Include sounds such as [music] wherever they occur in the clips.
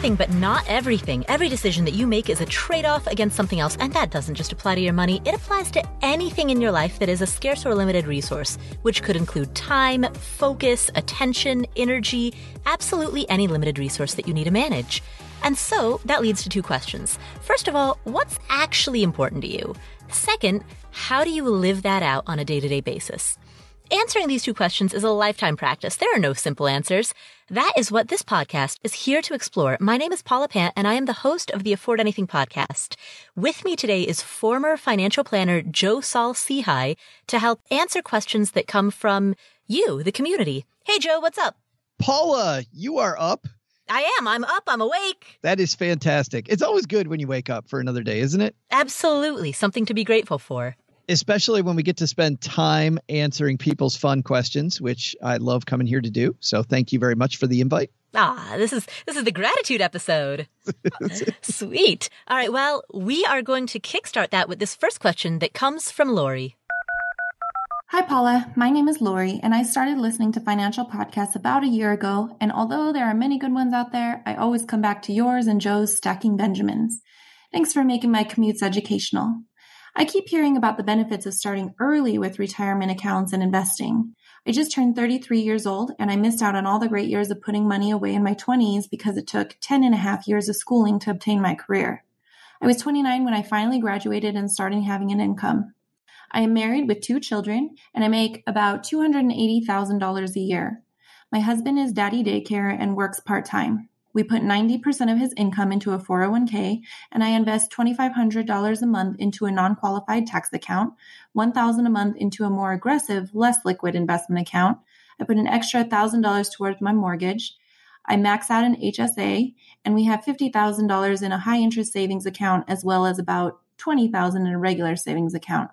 anything, but not everything. Every decision that you make is a trade off against something else, and that doesn't just apply to your money, it applies to anything in your life that is a scarce or limited resource, which could include time, focus, attention, energy, absolutely any limited resource that you need to manage. And so that leads to two questions. First of all, what's actually important to you? Second, how do you live that out on a day to day basis? Answering these two questions is a lifetime practice. There are no simple answers. That is what this podcast is here to explore. My name is Paula Pant, and I am the host of the Afford Anything podcast. With me today is former financial planner Joe Saul Sehy to help answer questions that come from you, the community. Hey, Joe, what's up? Paula, you are up. I am. I'm up. I'm awake. That is fantastic. It's always good when you wake up for another day, isn't it? Absolutely. Something to be grateful for especially when we get to spend time answering people's fun questions, which I love coming here to do. So thank you very much for the invite. Ah, this is this is the gratitude episode. [laughs] Sweet. All right, well, we are going to kickstart that with this first question that comes from Lori. Hi, Paula. My name is Lori, and I started listening to financial podcasts about a year ago. And although there are many good ones out there, I always come back to yours and Joe's Stacking Benjamins. Thanks for making my commutes educational. I keep hearing about the benefits of starting early with retirement accounts and investing. I just turned 33 years old and I missed out on all the great years of putting money away in my 20s because it took 10 and a half years of schooling to obtain my career. I was 29 when I finally graduated and started having an income. I am married with two children and I make about $280,000 a year. My husband is daddy daycare and works part time. We put 90% of his income into a 401k and I invest $2,500 a month into a non-qualified tax account, 1000 a month into a more aggressive, less liquid investment account. I put an extra $1,000 towards my mortgage. I max out an HSA and we have $50,000 in a high interest savings account as well as about 20,000 in a regular savings account.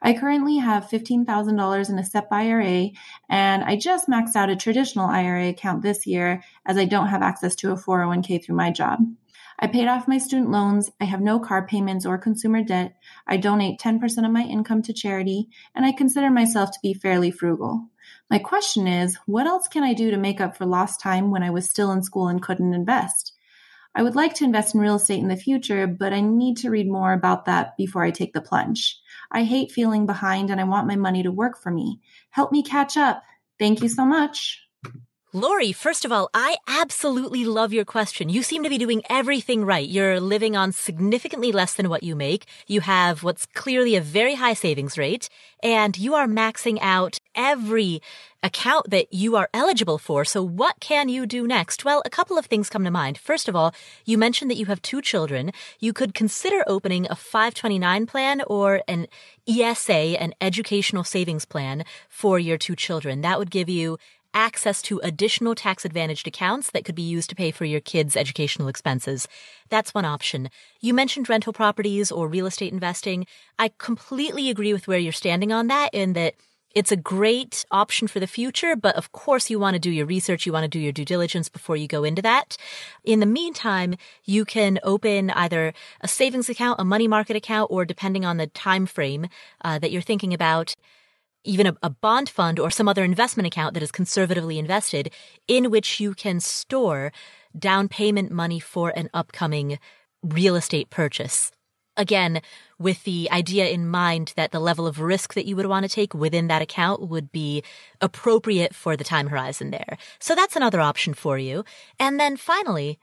I currently have $15,000 in a SEP IRA, and I just maxed out a traditional IRA account this year as I don't have access to a 401k through my job. I paid off my student loans. I have no car payments or consumer debt. I donate 10% of my income to charity, and I consider myself to be fairly frugal. My question is, what else can I do to make up for lost time when I was still in school and couldn't invest? I would like to invest in real estate in the future, but I need to read more about that before I take the plunge. I hate feeling behind and I want my money to work for me. Help me catch up. Thank you so much. Lori, first of all, I absolutely love your question. You seem to be doing everything right. You're living on significantly less than what you make. You have what's clearly a very high savings rate and you are maxing out every account that you are eligible for. So what can you do next? Well, a couple of things come to mind. First of all, you mentioned that you have two children. You could consider opening a 529 plan or an ESA, an educational savings plan for your two children. That would give you access to additional tax advantaged accounts that could be used to pay for your kids' educational expenses. That's one option. You mentioned rental properties or real estate investing. I completely agree with where you're standing on that in that it's a great option for the future, but of course you want to do your research, you want to do your due diligence before you go into that. In the meantime, you can open either a savings account, a money market account, or depending on the time frame uh, that you're thinking about, even a, a, bond fund or some other investment account that is conservatively invested in which you can store down payment money for an upcoming real estate purchase. Again, with the idea in mind that the level of risk that you would want to take within that account would be appropriate for the time horizon there. So that's another option for you. And then finally,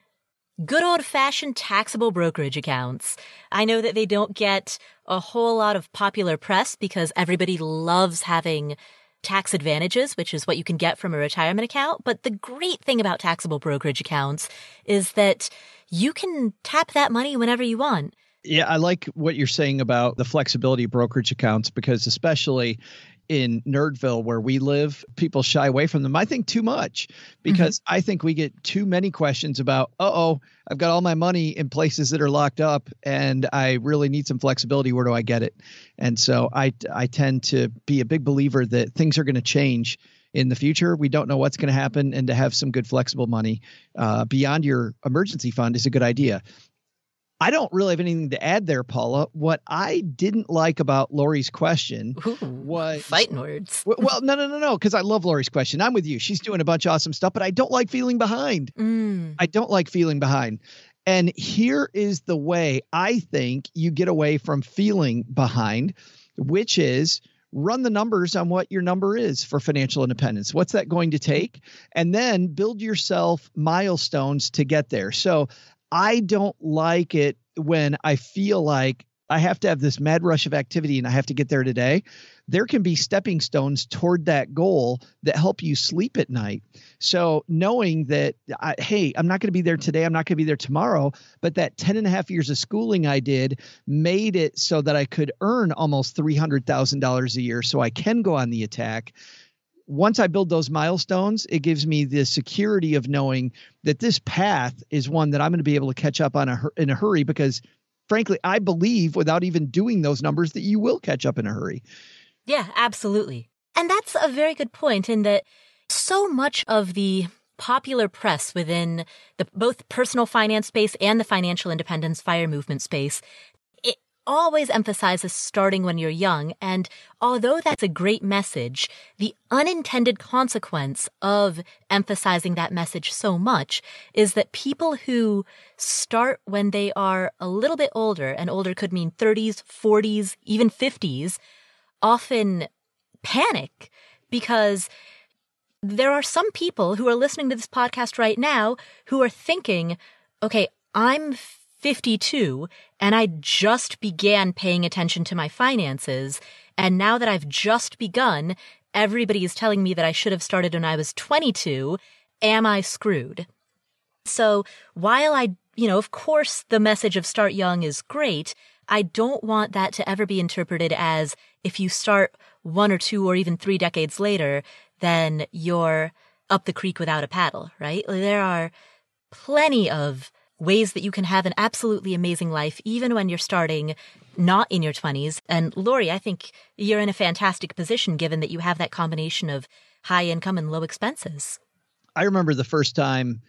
good old fashioned taxable brokerage accounts. I know that they don't get a whole lot of popular press because everybody loves having tax advantages, which is what you can get from a retirement account. But the great thing about taxable brokerage accounts is that you can tap that money whenever you want. Yeah, I like what you're saying about the flexibility of brokerage accounts because, especially in Nerdville where we live, people shy away from them. I think too much because mm-hmm. I think we get too many questions about, uh oh, I've got all my money in places that are locked up and I really need some flexibility. Where do I get it? And so I, I tend to be a big believer that things are going to change in the future. We don't know what's going to happen, and to have some good flexible money uh, beyond your emergency fund is a good idea. I don't really have anything to add there, Paula. What I didn't like about Lori's question Ooh, was fighting words. well, no, no, no, no, because I love Lori's question. I'm with you. She's doing a bunch of awesome stuff, but I don't like feeling behind. Mm. I don't like feeling behind. And here is the way I think you get away from feeling behind, which is run the numbers on what your number is for financial independence. What's that going to take? And then build yourself milestones to get there. So I don't like it when I feel like I have to have this mad rush of activity and I have to get there today. There can be stepping stones toward that goal that help you sleep at night. So knowing that, I, hey, I'm not going to be there today, I'm not going to be there tomorrow, but that 10 and a half years of schooling I did made it so that I could earn almost $300,000 a year so I can go on the attack once I build those milestones, it gives me the security of knowing that this path is one that I'm going to be able to catch up on a, in a hurry because frankly, I believe without even doing those numbers that you will catch up in a hurry. Yeah, absolutely. And that's a very good point in that so much of the popular press within the both personal finance space and the financial independence fire movement space always emphasizes starting when you're young and although that's a great message the unintended consequence of emphasizing that message so much is that people who start when they are a little bit older and older could mean 30s 40s even 50s often panic because there are some people who are listening to this podcast right now who are thinking, okay, I'm 52 and I just began paying attention to my finances. And now that I've just begun, everybody is telling me that I should have started when I was 22. Am I screwed? So while I, you know, of course the message of start young is great, I don't want that to ever be interpreted as if you start one or two or even three decades later, then you're up the creek without a paddle, right? There are plenty of ways that you can have an absolutely amazing life, even when you're starting not in your 20s. And Lori, I think you're in a fantastic position given that you have that combination of high income and low expenses. I remember the first time,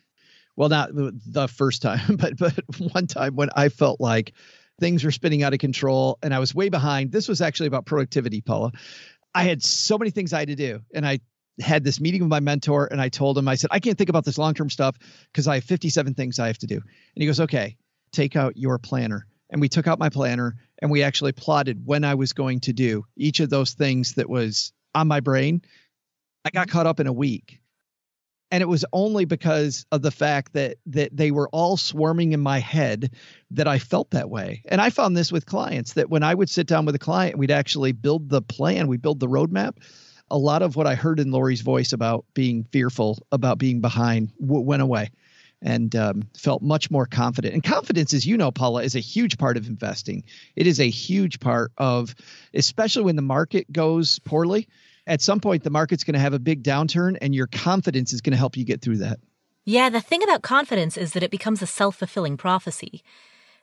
well, not the first time, [laughs] but but one time when I felt like things were spinning out of control and I was way behind. This was actually about productivity, Paula. I had so many things I had to do, and I had this meeting with my mentor and I told him, I said, I can't think about this long term stuff because I have 57 things I have to do. And he goes, Okay, take out your planner. And we took out my planner and we actually plotted when I was going to do each of those things that was on my brain. I got caught up in a week. And it was only because of the fact that that they were all swarming in my head that I felt that way. And I found this with clients that when I would sit down with a client, we'd actually build the plan, we build the roadmap a lot of what I heard in Lori's voice about being fearful, about being behind, w- went away and um, felt much more confident. And confidence, as you know, Paula, is a huge part of investing. It is a huge part of, especially when the market goes poorly. At some point, the market's going to have a big downturn, and your confidence is going to help you get through that. Yeah, the thing about confidence is that it becomes a self fulfilling prophecy.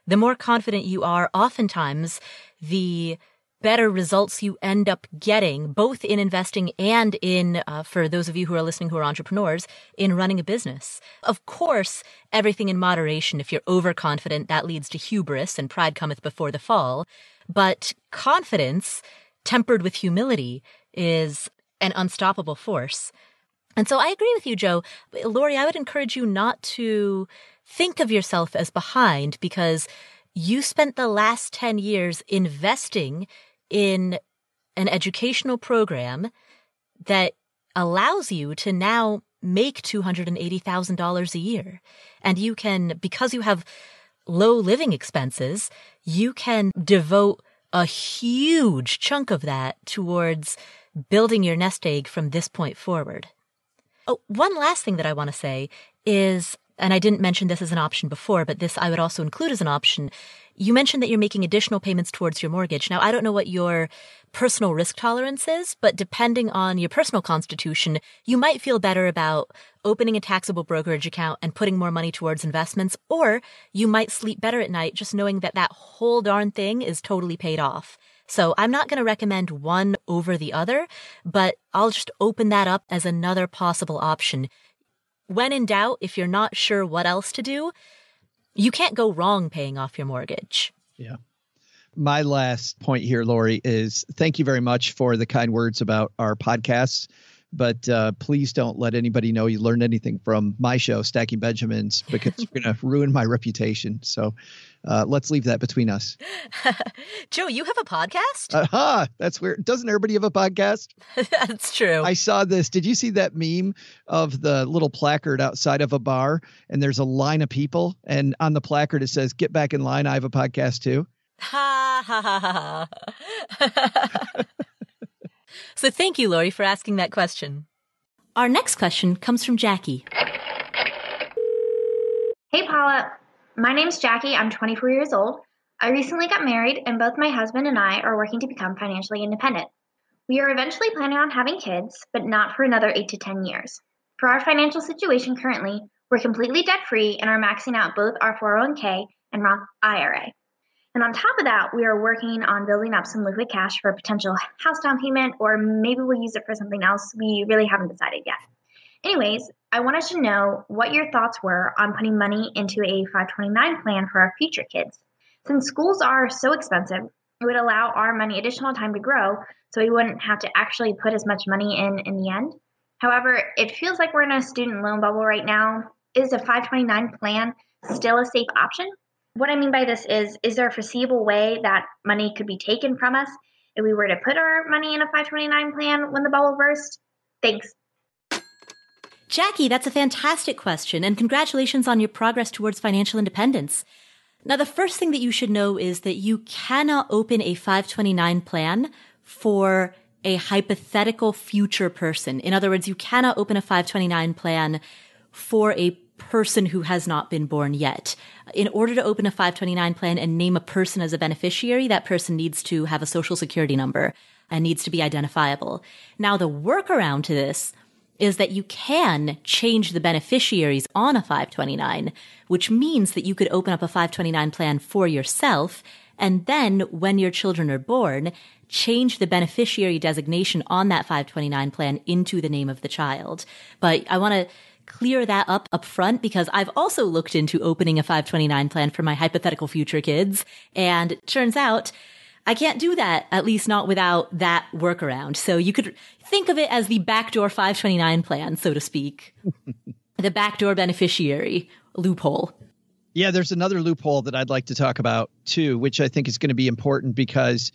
The more confident you are, oftentimes the better results you end up getting, both in investing and in, uh, for those of you who are listening who are entrepreneurs, in running a business. Of course, everything in moderation. If you're overconfident, that leads to hubris and pride cometh before the fall. But confidence, tempered with humility, is an unstoppable force. And so I agree with you, Joe. Lori, I would encourage you not to think of yourself as behind because you spent the last 10 years investing in an educational program that allows you to now make $280,000 a year. And you can, because you have low living expenses, you can devote a huge chunk of that towards building your nest egg from this point forward. Oh, one last thing that I want to say is, and I didn't mention this as an option before, but this I would also include as an option, you mentioned that you're making additional payments towards your mortgage. Now, I don't know what your personal risk tolerance is, but depending on your personal constitution, you might feel better about opening a taxable brokerage account and putting more money towards investments, or you might sleep better at night just knowing that that whole darn thing is totally paid off. So I'm not going to recommend one over the other, but I'll just open that up as another possible option. When in doubt, if you're not sure what else to do, You can't go wrong paying off your mortgage. Yeah. My last point here, Lori, is thank you very much for the kind words about our podcasts. But uh, please don't let anybody know you learned anything from my show, Stacking Benjamins, because [laughs] you're going to ruin my reputation. So uh, let's leave that between us. [laughs] Joe, you have a podcast? Aha, that's weird. Doesn't everybody have a podcast? [laughs] that's true. I saw this. Did you see that meme of the little placard outside of a bar and there's a line of people and on the placard it says, "Get back in line. I have a podcast too." Ha ha ha ha. so thank you, Lori, for asking that question. Our next question comes from Jacqui. Hey, Paula. My name's Jacqui. I'm 24 years old. I recently got married, and both my husband and I are working to become financially independent. We are eventually planning on having kids, but not for another 8 to 10 years. For our financial situation currently, we're completely debt free and are maxing out both our 401k and Roth IRA. And on top of that, we are working on building up some liquid cash for a potential house down payment, or maybe we'll use it for something else. We really haven't decided yet. Anyways, I wanted to know what your thoughts were on putting money into a 529 plan for our future kids. Since schools are so expensive, it would allow our money additional time to grow so we wouldn't have to actually put as much money in in the end. However, it feels like we're in a student loan bubble right now. Is a 529 plan still a safe option? What I mean by this is, is there a foreseeable way that money could be taken from us if we were to put our money in a 529 plan when the bubble burst? Thanks. Jacqui, that's a fantastic question, and congratulations on your progress towards financial independence. Now, the first thing that you should know is that you cannot open a 529 plan for a hypothetical future person. In other words, you cannot open a 529 plan for a person who has not been born yet. In order to open a 529 plan and name a person as a beneficiary, that person needs to have a social security number and needs to be identifiable. Now, the workaround to this is that you can change the beneficiaries on a 529, which means that you could open up a 529 plan for yourself. And then when your children are born, change the beneficiary designation on that 529 plan into the name of the child. But I want to clear that up up front because I've also looked into opening a 529 plan for my hypothetical future kids. And turns out I can't do that, at least not without that workaround. So you could think of it as the backdoor 529 plan, so to speak. [laughs] the backdoor beneficiary loophole. Yeah, there's another loophole that I'd like to talk about too, which I think is going to be important because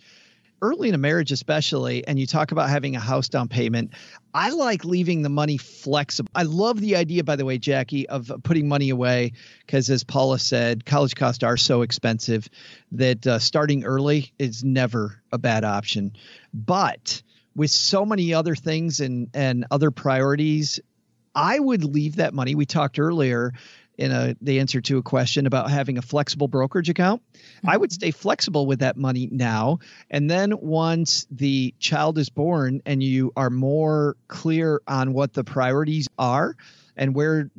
early in a marriage especially and you talk about having a house down payment i like leaving the money flexible i love the idea by the way jacqui of putting money away because as paula said college costs are so expensive that uh, starting early is never a bad option but with so many other things and and other priorities I would leave that money. We talked earlier in a the answer to a question about having a flexible brokerage account. Mm-hmm. I would stay flexible with that money now and then once the child is born and you are more clear on what the priorities are and where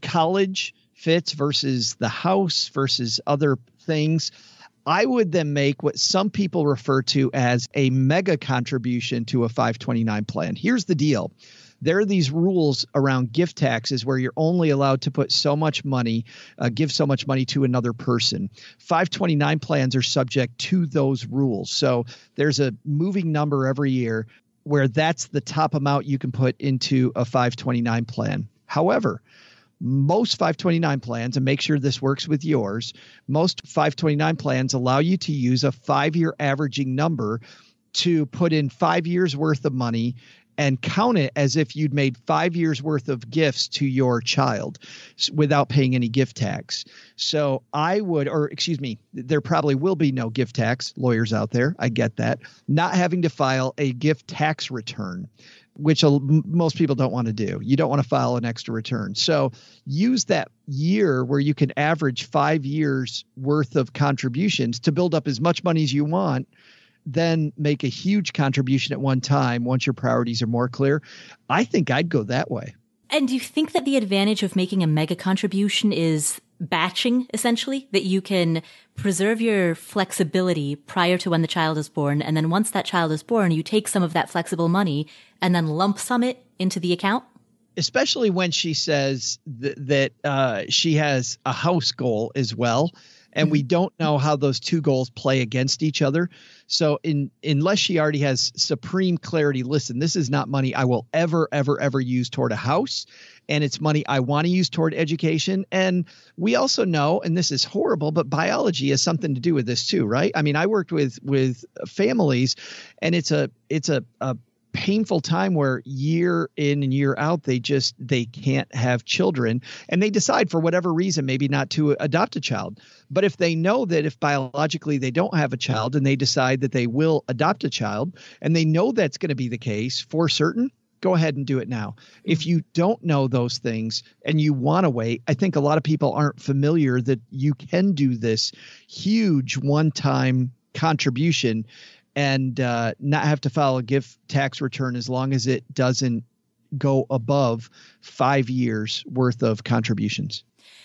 college fits versus the house versus other things I would then make what some people refer to as a mega contribution to a 529 plan. Here's the deal there are these rules around gift taxes where you're only allowed to put so much money, uh, give so much money to another person. 529 plans are subject to those rules. So there's a moving number every year where that's the top amount you can put into a 529 plan. However, most 529 plans, and make sure this works with yours, most 529 plans allow you to use a five year averaging number to put in five years worth of money and count it as if you'd made five years worth of gifts to your child without paying any gift tax. So I would, or excuse me, there probably will be no gift tax. Lawyers out there, I get that. Not having to file a gift tax return which most people don't want to do. You don't want to file an extra return. So use that year where you can average five years worth of contributions to build up as much money as you want then make a huge contribution at one time once your priorities are more clear. I think I'd go that way. And do you think that the advantage of making a mega contribution is batching essentially that you can preserve your flexibility prior to when the child is born and then once that child is born you take some of that flexible money and then lump sum it into the account especially when she says th- that uh, she has a house goal as well and mm-hmm. we don't know how those two goals play against each other. So in unless she already has supreme clarity, listen, this is not money I will ever ever ever use toward a house and it's money I want to use toward education and we also know and this is horrible but biology has something to do with this too, right? I mean, I worked with with families and it's a it's a, a painful time where year in and year out they just they can't have children and they decide for whatever reason maybe not to adopt a child but if they know that if biologically they don't have a child and they decide that they will adopt a child and they know that's going to be the case for certain go ahead and do it now. If you don't know those things and you want to wait, I think a lot of people aren't familiar that you can do this huge one time contribution and uh, not have to file a gift tax return as long as it doesn't go above five years worth of contributions.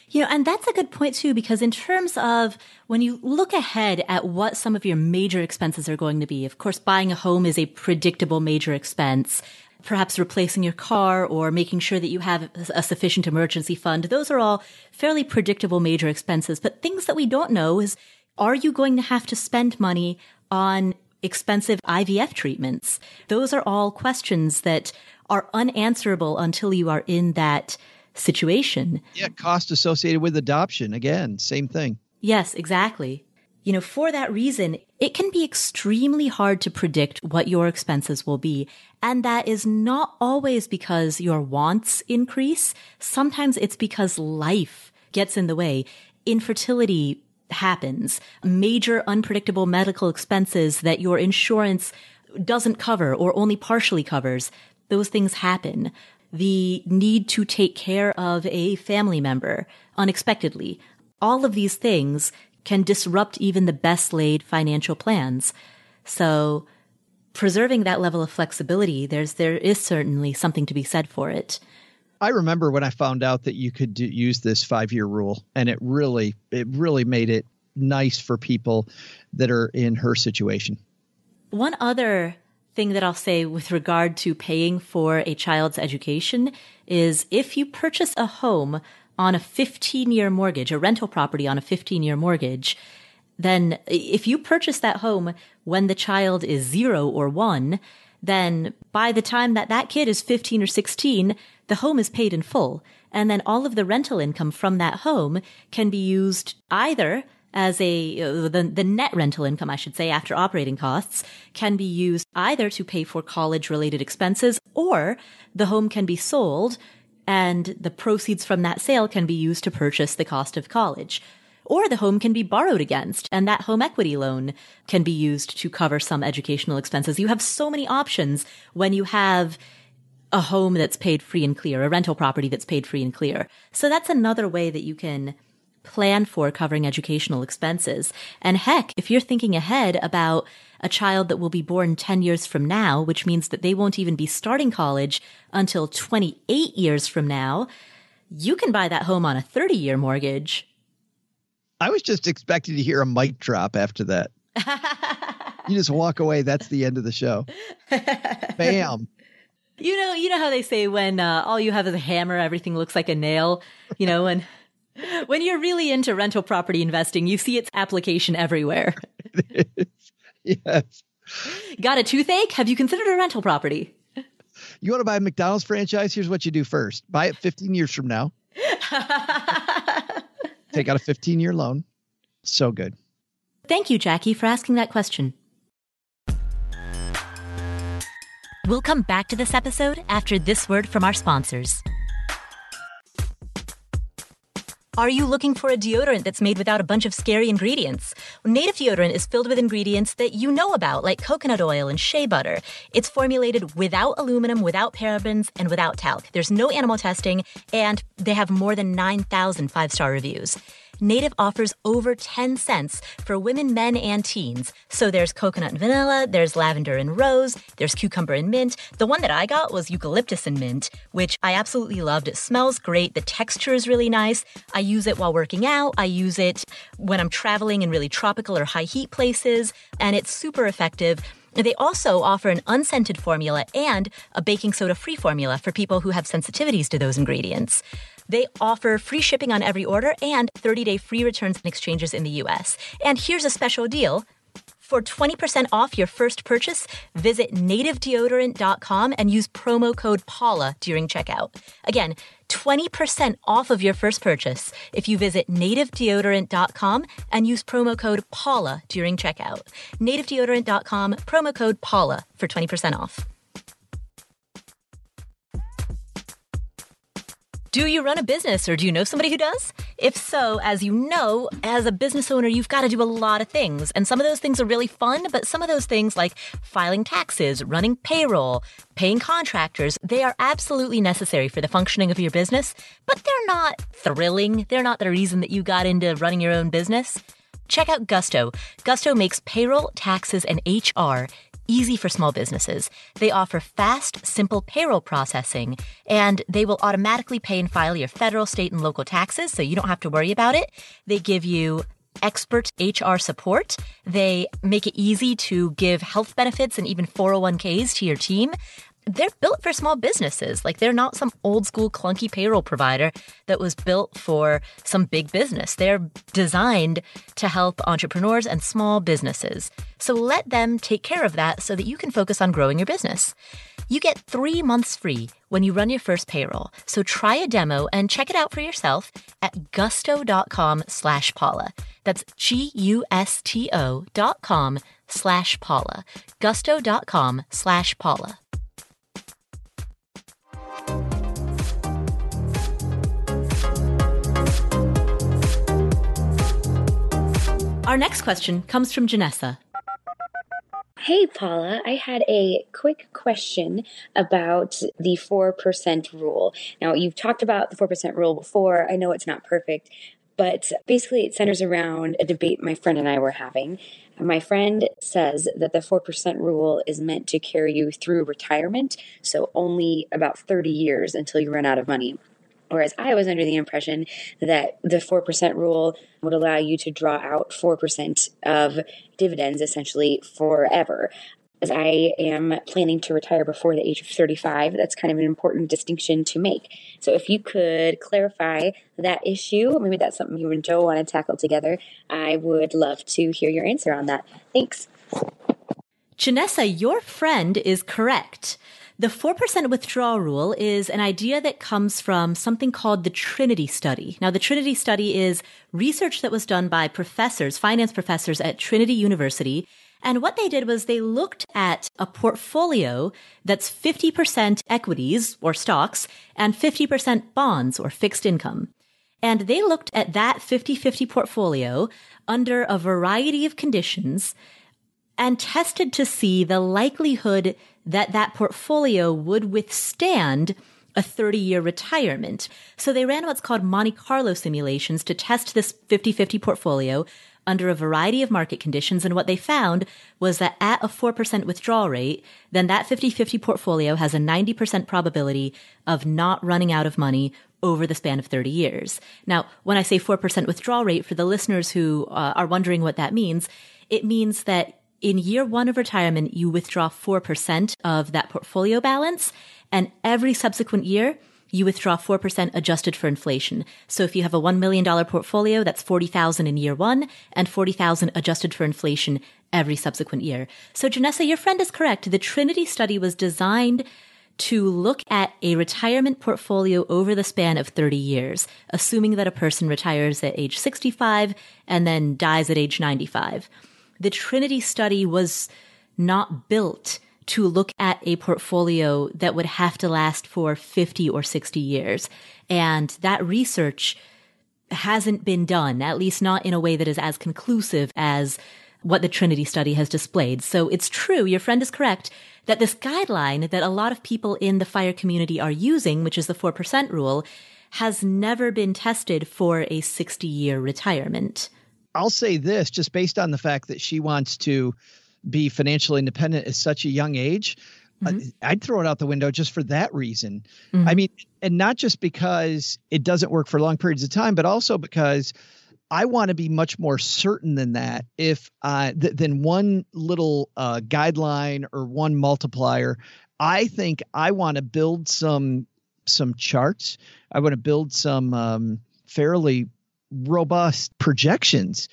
You know, and that's a good point too, because in terms of when you look ahead at what some of your major expenses are going to be, of course, buying a home is a predictable major expense. Perhaps replacing your car or making sure that you have a sufficient emergency fund. Those are all fairly predictable major expenses. But things that we don't know is, are you going to have to spend money on expensive IVF treatments? Those are all questions that are unanswerable until you are in that situation. Yeah, cost associated with adoption. Again, same thing. Yes, exactly. You know, for that reason, it can be extremely hard to predict what your expenses will be. And that is not always because your wants increase. Sometimes it's because life gets in the way. Infertility, happens, major unpredictable medical expenses that your insurance doesn't cover or only partially covers, those things happen. The need to take care of a family member unexpectedly. All of these things can disrupt even the best laid financial plans. So preserving that level of flexibility, there's, there is certainly something to be said for it. I remember when I found out that you could do, use this five year rule, and it really it really made it nice for people that are in her situation. One other thing that I'll say with regard to paying for a child's education is if you purchase a home on a 15 year mortgage, a rental property on a 15 year mortgage, then if you purchase that home when the child is zero or one, then by the time that that kid is 15 or 16, the home is paid in full. And then all of the rental income from that home can be used either as a uh, the, the net rental income I should say after operating costs can be used either to pay for college related expenses or the home can be sold and the proceeds from that sale can be used to purchase the cost of college or the home can be borrowed against and that home equity loan can be used to cover some educational expenses. You have so many options when you have a home that's paid free and clear, a rental property that's paid free and clear. So that's another way that you can plan for covering educational expenses. And heck, if you're thinking ahead about a child that will be born 10 years from now, which means that they won't even be starting college until 28 years from now, you can buy that home on a 30 year mortgage I was just expecting to hear a mic drop after that. [laughs] you just walk away. That's the end of the show. Bam. [laughs] You know, you know how they say when uh, all you have is a hammer, everything looks like a nail. You know, when [laughs] when you're really into rental property investing, you see its application everywhere. yes. Got a toothache? Have you considered a rental property? You want to buy a McDonald's franchise? Here's what you do first: buy it 15 years from now take out a 15 year loan. So good. Thank you, Jacqui, for asking that question. We'll come back to this episode after this word from our sponsors. Are you looking for a deodorant that's made without a bunch of scary ingredients? Native deodorant is filled with ingredients that you know about, like coconut oil and shea butter. It's formulated without aluminum, without parabens, and without talc. There's no animal testing, and they have more than 9,000 five star reviews. Native offers over 10 scents for women, men, and teens. So there's coconut and vanilla, there's lavender and rose, there's cucumber and mint. The one that I got was eucalyptus and mint, which I absolutely loved. It smells great. The texture is really nice. I use it while working out. I use it when I'm traveling in really tropical or high heat places, and it's super effective. They also offer an unscented formula and a baking soda free formula for people who have sensitivities to those ingredients. They offer free shipping on every order and 30 day free returns and exchanges in the US. And here's a special deal. For 20% off your first purchase, visit nativedeodorant.com and use promo code PAULA during checkout. Again, 20% off of your first purchase if you visit nativedeodorant.com and use promo code PAULA during checkout. Nativedeodorant.com, promo code PAULA for 20% off. Do you run a business or do you know somebody who does? If so, as you know, as a business owner, you've got to do a lot of things. And some of those things are really fun, but some of those things like filing taxes, running payroll, paying contractors, they are absolutely necessary for the functioning of your business, but they're not thrilling. They're not the reason that you got into running your own business. Check out Gusto. Gusto makes payroll, taxes, and HR easy for small businesses. They offer fast, simple payroll processing, and they will automatically pay and file your federal, state, and local taxes, so you don't have to worry about it. They give you expert HR support. They make it easy to give health benefits and even 401ks to your team they're built for small businesses. Like they're not some old school clunky payroll provider that was built for some big business. They're designed to help entrepreneurs and small businesses. So let them take care of that so that you can focus on growing your business. You get three months free when you run your first payroll. So try a demo and check it out for yourself at gusto.com slash Paula. That's G-U-S-T-O dot com slash Paula. Gusto.com slash Paula. Our next question comes from Jenessa. Hey, Paula, I had a quick question about the 4% rule. Now, you've talked about the 4% rule before. I know it's not perfect, but basically, it centers around a debate my friend and I were having. My friend says that the 4% rule is meant to carry you through retirement, so only about 30 years until you run out of money. Whereas I was under the impression that the 4% rule would allow you to draw out 4% of dividends essentially forever. As I am planning to retire before the age of 35, that's kind of an important distinction to make. So, if you could clarify that issue, maybe that's something you and Joe want to tackle together, I would love to hear your answer on that. Thanks. Jenessa, your friend is correct. The 4% withdrawal rule is an idea that comes from something called the Trinity Study. Now, the Trinity Study is research that was done by professors, finance professors at Trinity University. And what they did was they looked at a portfolio that's 50% equities or stocks and 50% bonds or fixed income. And they looked at that 50-50 portfolio under a variety of conditions and tested to see the likelihood that that portfolio would withstand a 30 year retirement. So they ran what's called Monte Carlo simulations to test this 50-50 portfolio under a variety of market conditions. And what they found was that at a 4% withdrawal rate, then that 50-50 portfolio has a 90% probability of not running out of money over the span of 30 years. Now, when I say 4% withdrawal rate, for the listeners who uh, are wondering what that means, it means that in year one of retirement, you withdraw 4% of that portfolio balance. And every subsequent year, you withdraw 4% adjusted for inflation. So if you have a $1 million portfolio, that's 40,000 in year one and 40,000 adjusted for inflation every subsequent year. So Jenessa, your friend is correct. The Trinity study was designed to look at a retirement portfolio over the span of 30 years, assuming that a person retires at age 65 and then dies at age 95 the Trinity study was not built to look at a portfolio that would have to last for 50 or 60 years. And that research hasn't been done, at least not in a way that is as conclusive as what the Trinity study has displayed. So it's true, your friend is correct, that this guideline that a lot of people in the fire community are using, which is the 4% rule, has never been tested for a 60 year retirement. I'll say this just based on the fact that she wants to be financially independent at such a young age. Mm-hmm. I'd throw it out the window just for that reason. Mm-hmm. I mean, and not just because it doesn't work for long periods of time, but also because I want to be much more certain than that. If uh, th- than one little uh, guideline or one multiplier, I think I want to build some some charts. I want to build some um, fairly robust projections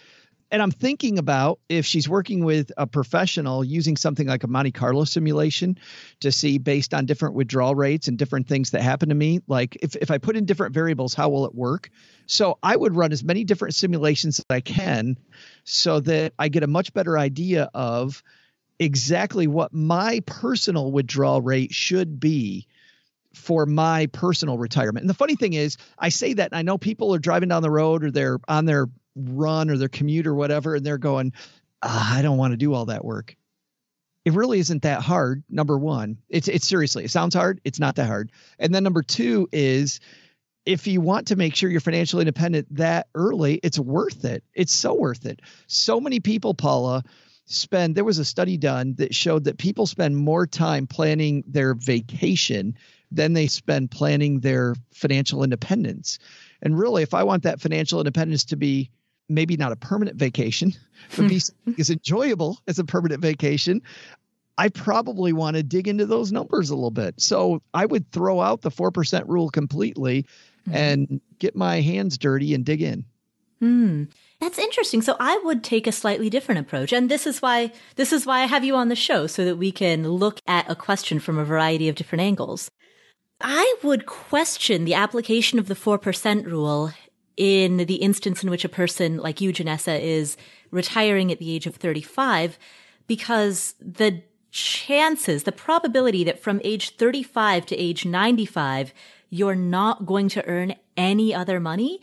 and I'm thinking about if she's working with a professional using something like a Monte Carlo simulation to see based on different withdrawal rates and different things that happen to me. Like if, if I put in different variables, how will it work? So I would run as many different simulations as I can so that I get a much better idea of exactly what my personal withdrawal rate should be for my personal retirement. And the funny thing is, I say that and I know people are driving down the road or they're on their run or their commute or whatever, and they're going, oh, I don't want to do all that work. It really isn't that hard. Number one, it's it's seriously, it sounds hard. It's not that hard. And then number two is if you want to make sure you're financially independent that early, it's worth it. It's so worth it. So many people, Paula, spend there was a study done that showed that people spend more time planning their vacation than they spend planning their financial independence. And really, if I want that financial independence to be maybe not a permanent vacation, [laughs] but be as enjoyable as a permanent vacation, I probably want to dig into those numbers a little bit. So I would throw out the 4% rule completely mm-hmm. and get my hands dirty and dig in. Hmm. That's interesting. So I would take a slightly different approach. And this is why this is why I have you on the show so that we can look at a question from a variety of different angles. I would question the application of the 4% rule in the instance in which a person like you, Jenessa, is retiring at the age of 35, because the chances, the probability that from age 35 to age 95, you're not going to earn any other money,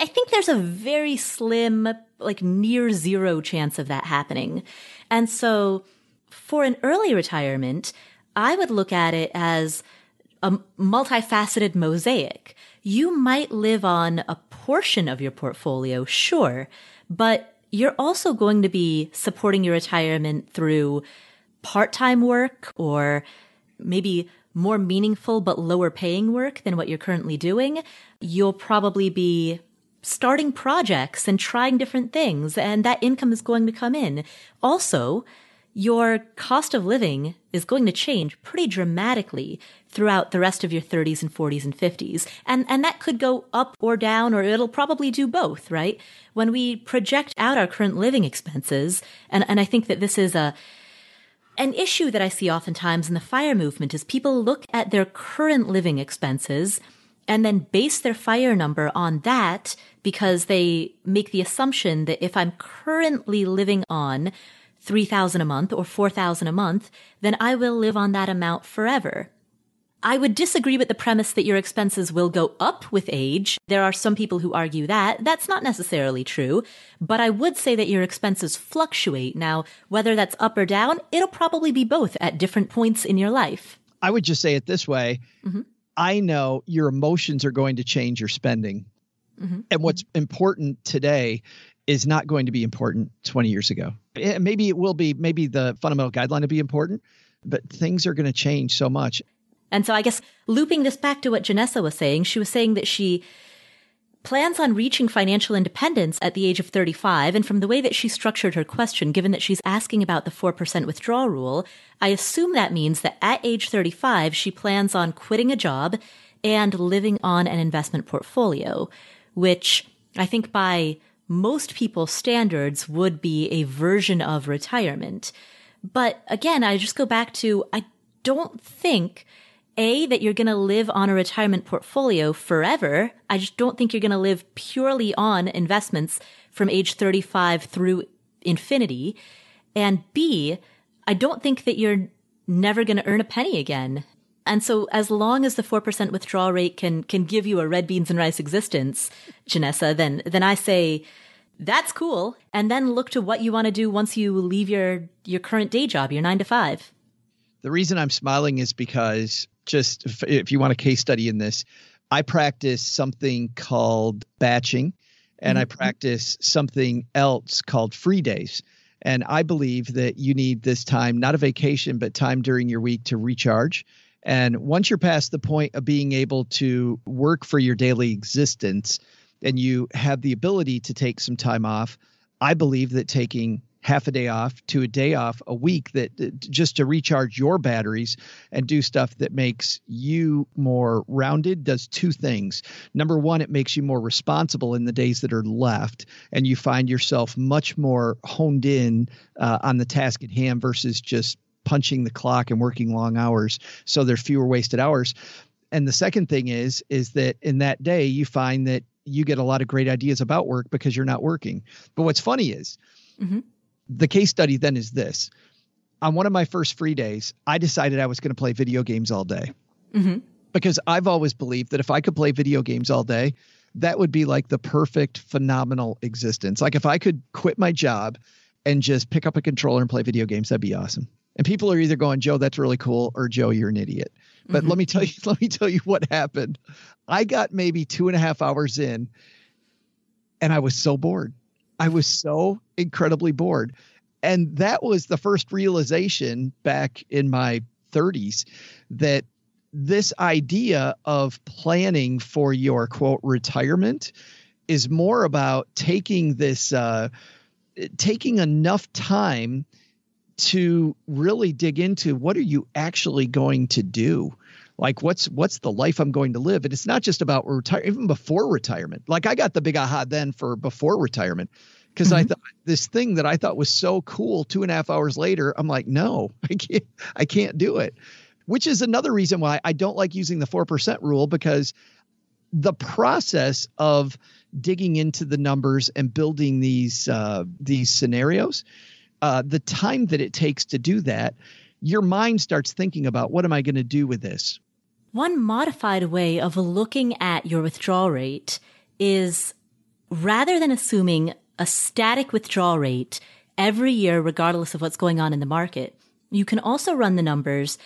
I think there's a very slim, like near zero chance of that happening. And so for an early retirement, I would look at it as a multifaceted mosaic. You might live on a portion of your portfolio, sure, but you're also going to be supporting your retirement through part-time work or maybe more meaningful but lower paying work than what you're currently doing. You'll probably be starting projects and trying different things and that income is going to come in. Also, your cost of living is going to change pretty dramatically throughout the rest of your 30s and 40s and 50s. And, and that could go up or down, or it'll probably do both, right? When we project out our current living expenses, and, and I think that this is a, an issue that I see oftentimes in the fire movement is people look at their current living expenses and then base their fire number on that because they make the assumption that if I'm currently living on 3000 a month or 4000 a month, then I will live on that amount forever. I would disagree with the premise that your expenses will go up with age. There are some people who argue that. That's not necessarily true, but I would say that your expenses fluctuate. Now, whether that's up or down, it'll probably be both at different points in your life. I would just say it this way. Mm-hmm. I know your emotions are going to change your spending. Mm-hmm. And what's mm-hmm. important today is not going to be important 20 years ago. Eh, maybe it will be, maybe the fundamental guideline will be important, but things are going to change so much. And so I guess looping this back to what Jenessa was saying, she was saying that she plans on reaching financial independence at the age of 35. And from the way that she structured her question, given that she's asking about the 4% withdrawal rule, I assume that means that at age 35, she plans on quitting a job and living on an investment portfolio, which I think by most people's standards would be a version of retirement. But again, I just go back to, I don't think a, that you're going to live on a retirement portfolio forever. I just don't think you're going to live purely on investments from age 35 through infinity. And B, I don't think that you're never going to earn a penny again. And so as long as the 4% withdrawal rate can, can give you a red beans and rice existence, Jenessa, then, then I say, that's cool. And then look to what you want to do once you leave your, your current day job, your nine to five. The reason I'm smiling is because just if, if you want a case study in this, I practice something called batching and mm-hmm. I practice something else called free days. And I believe that you need this time, not a vacation, but time during your week to recharge. And once you're past the point of being able to work for your daily existence, and you have the ability to take some time off, I believe that taking half a day off to a day off a week that just to recharge your batteries and do stuff that makes you more rounded does two things. Number one, it makes you more responsible in the days that are left, and you find yourself much more honed in uh, on the task at hand versus just punching the clock and working long hours. So there's fewer wasted hours. And the second thing is, is that in that day you find that you get a lot of great ideas about work because you're not working. But what's funny is, mm-hmm the case study then is this on one of my first free days, I decided I was going to play video games all day. Mm-hmm. Because I've always believed that if I could play video games all day, that would be like the perfect, phenomenal existence. Like if I could quit my job and just pick up a controller and play video games, that'd be awesome. And people are either going, Joe, that's really cool, or Joe, you're an idiot. But mm-hmm. let me tell you, [laughs] let me tell you what happened. I got maybe two and a half hours in, and I was so bored. I was so incredibly bored. And that was the first realization back in my 30s that this idea of planning for your quote retirement is more about taking this uh, taking enough time to really dig into what are you actually going to do like what's what's the life i'm going to live and it's not just about retire even before retirement like i got the big aha then for before retirement because mm-hmm. I thought this thing that I thought was so cool. Two and a half hours later, I'm like, no, I can't, I can't do it. Which is another reason why I don't like using the four percent rule because the process of digging into the numbers and building these uh, these scenarios, uh, the time that it takes to do that, your mind starts thinking about what am I going to do with this. One modified way of looking at your withdrawal rate is rather than assuming a static withdrawal rate every year, regardless of what's going on in the market. You can also run the numbers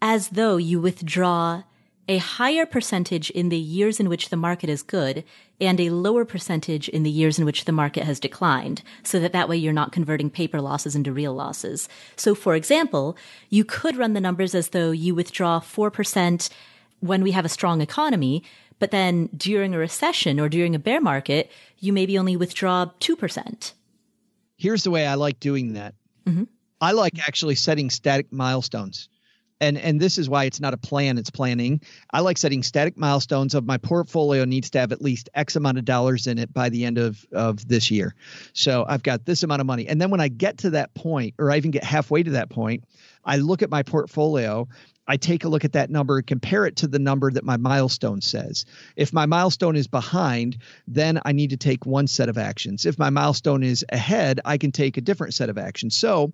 as though you withdraw a higher percentage in the years in which the market is good and a lower percentage in the years in which the market has declined so that that way you're not converting paper losses into real losses. So for example, you could run the numbers as though you withdraw 4% when we have a strong economy, but then during a recession or during a bear market, you maybe only withdraw 2%. Here's the way I like doing that. Mm-hmm. I like actually setting static milestones. And, and this is why it's not a plan, it's planning. I like setting static milestones of my portfolio needs to have at least X amount of dollars in it by the end of, of this year. So I've got this amount of money. And then when I get to that point, or I even get halfway to that point, I look at my portfolio I take a look at that number compare it to the number that my milestone says. If my milestone is behind, then I need to take one set of actions. If my milestone is ahead, I can take a different set of actions. So,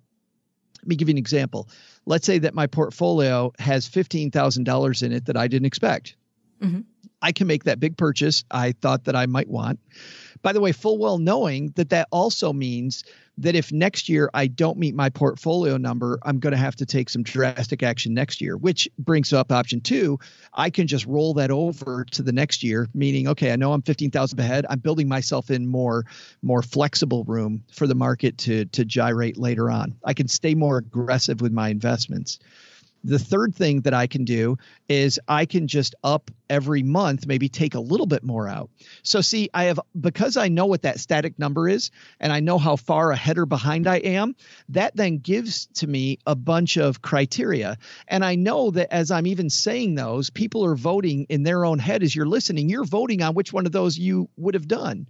let me give you an example. Let's say that my portfolio has $15,000 in it that I didn't expect. Mm-hmm. I can make that big purchase I thought that I might want. By the way, full well knowing that that also means that if next year I don't meet my portfolio number, I'm going to have to take some drastic action next year, which brings up option two. I can just roll that over to the next year, meaning, okay, I know I'm 15,000 ahead. I'm building myself in more, more flexible room for the market to, to gyrate later on. I can stay more aggressive with my investments. The third thing that I can do is I can just up every month, maybe take a little bit more out. So, see, I have because I know what that static number is and I know how far ahead or behind I am, that then gives to me a bunch of criteria. And I know that as I'm even saying those, people are voting in their own head as you're listening, you're voting on which one of those you would have done.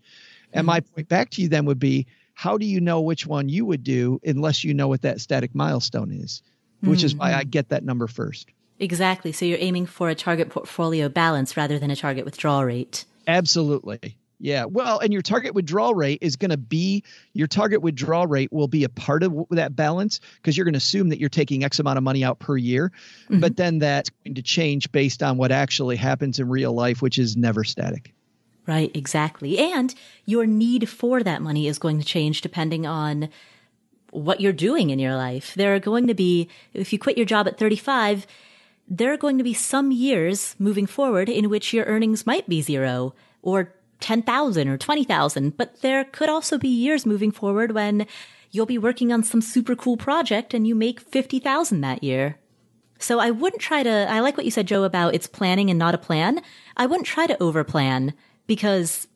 And my mm-hmm. point back to you then would be how do you know which one you would do unless you know what that static milestone is? Which mm-hmm. is why I mm-hmm. get that number first. Exactly. So you're aiming for a target portfolio balance rather than a target withdrawal rate. Absolutely. Yeah. Well, and your target withdrawal rate is going to be your target withdrawal rate will be a part of that balance because you're going to assume that you're taking X amount of money out per year. Mm-hmm. But then that's going to change based on what actually happens in real life, which is never static. Right. Exactly. And your need for that money is going to change depending on what you're doing in your life. There are going to be, if you quit your job at 35, there are going to be some years moving forward in which your earnings might be zero or 10,000 or 20,000, but there could also be years moving forward when you'll be working on some super cool project and you make 50,000 that year. So I wouldn't try to, I like what you said, Joe, about it's planning and not a plan. I wouldn't try to overplan because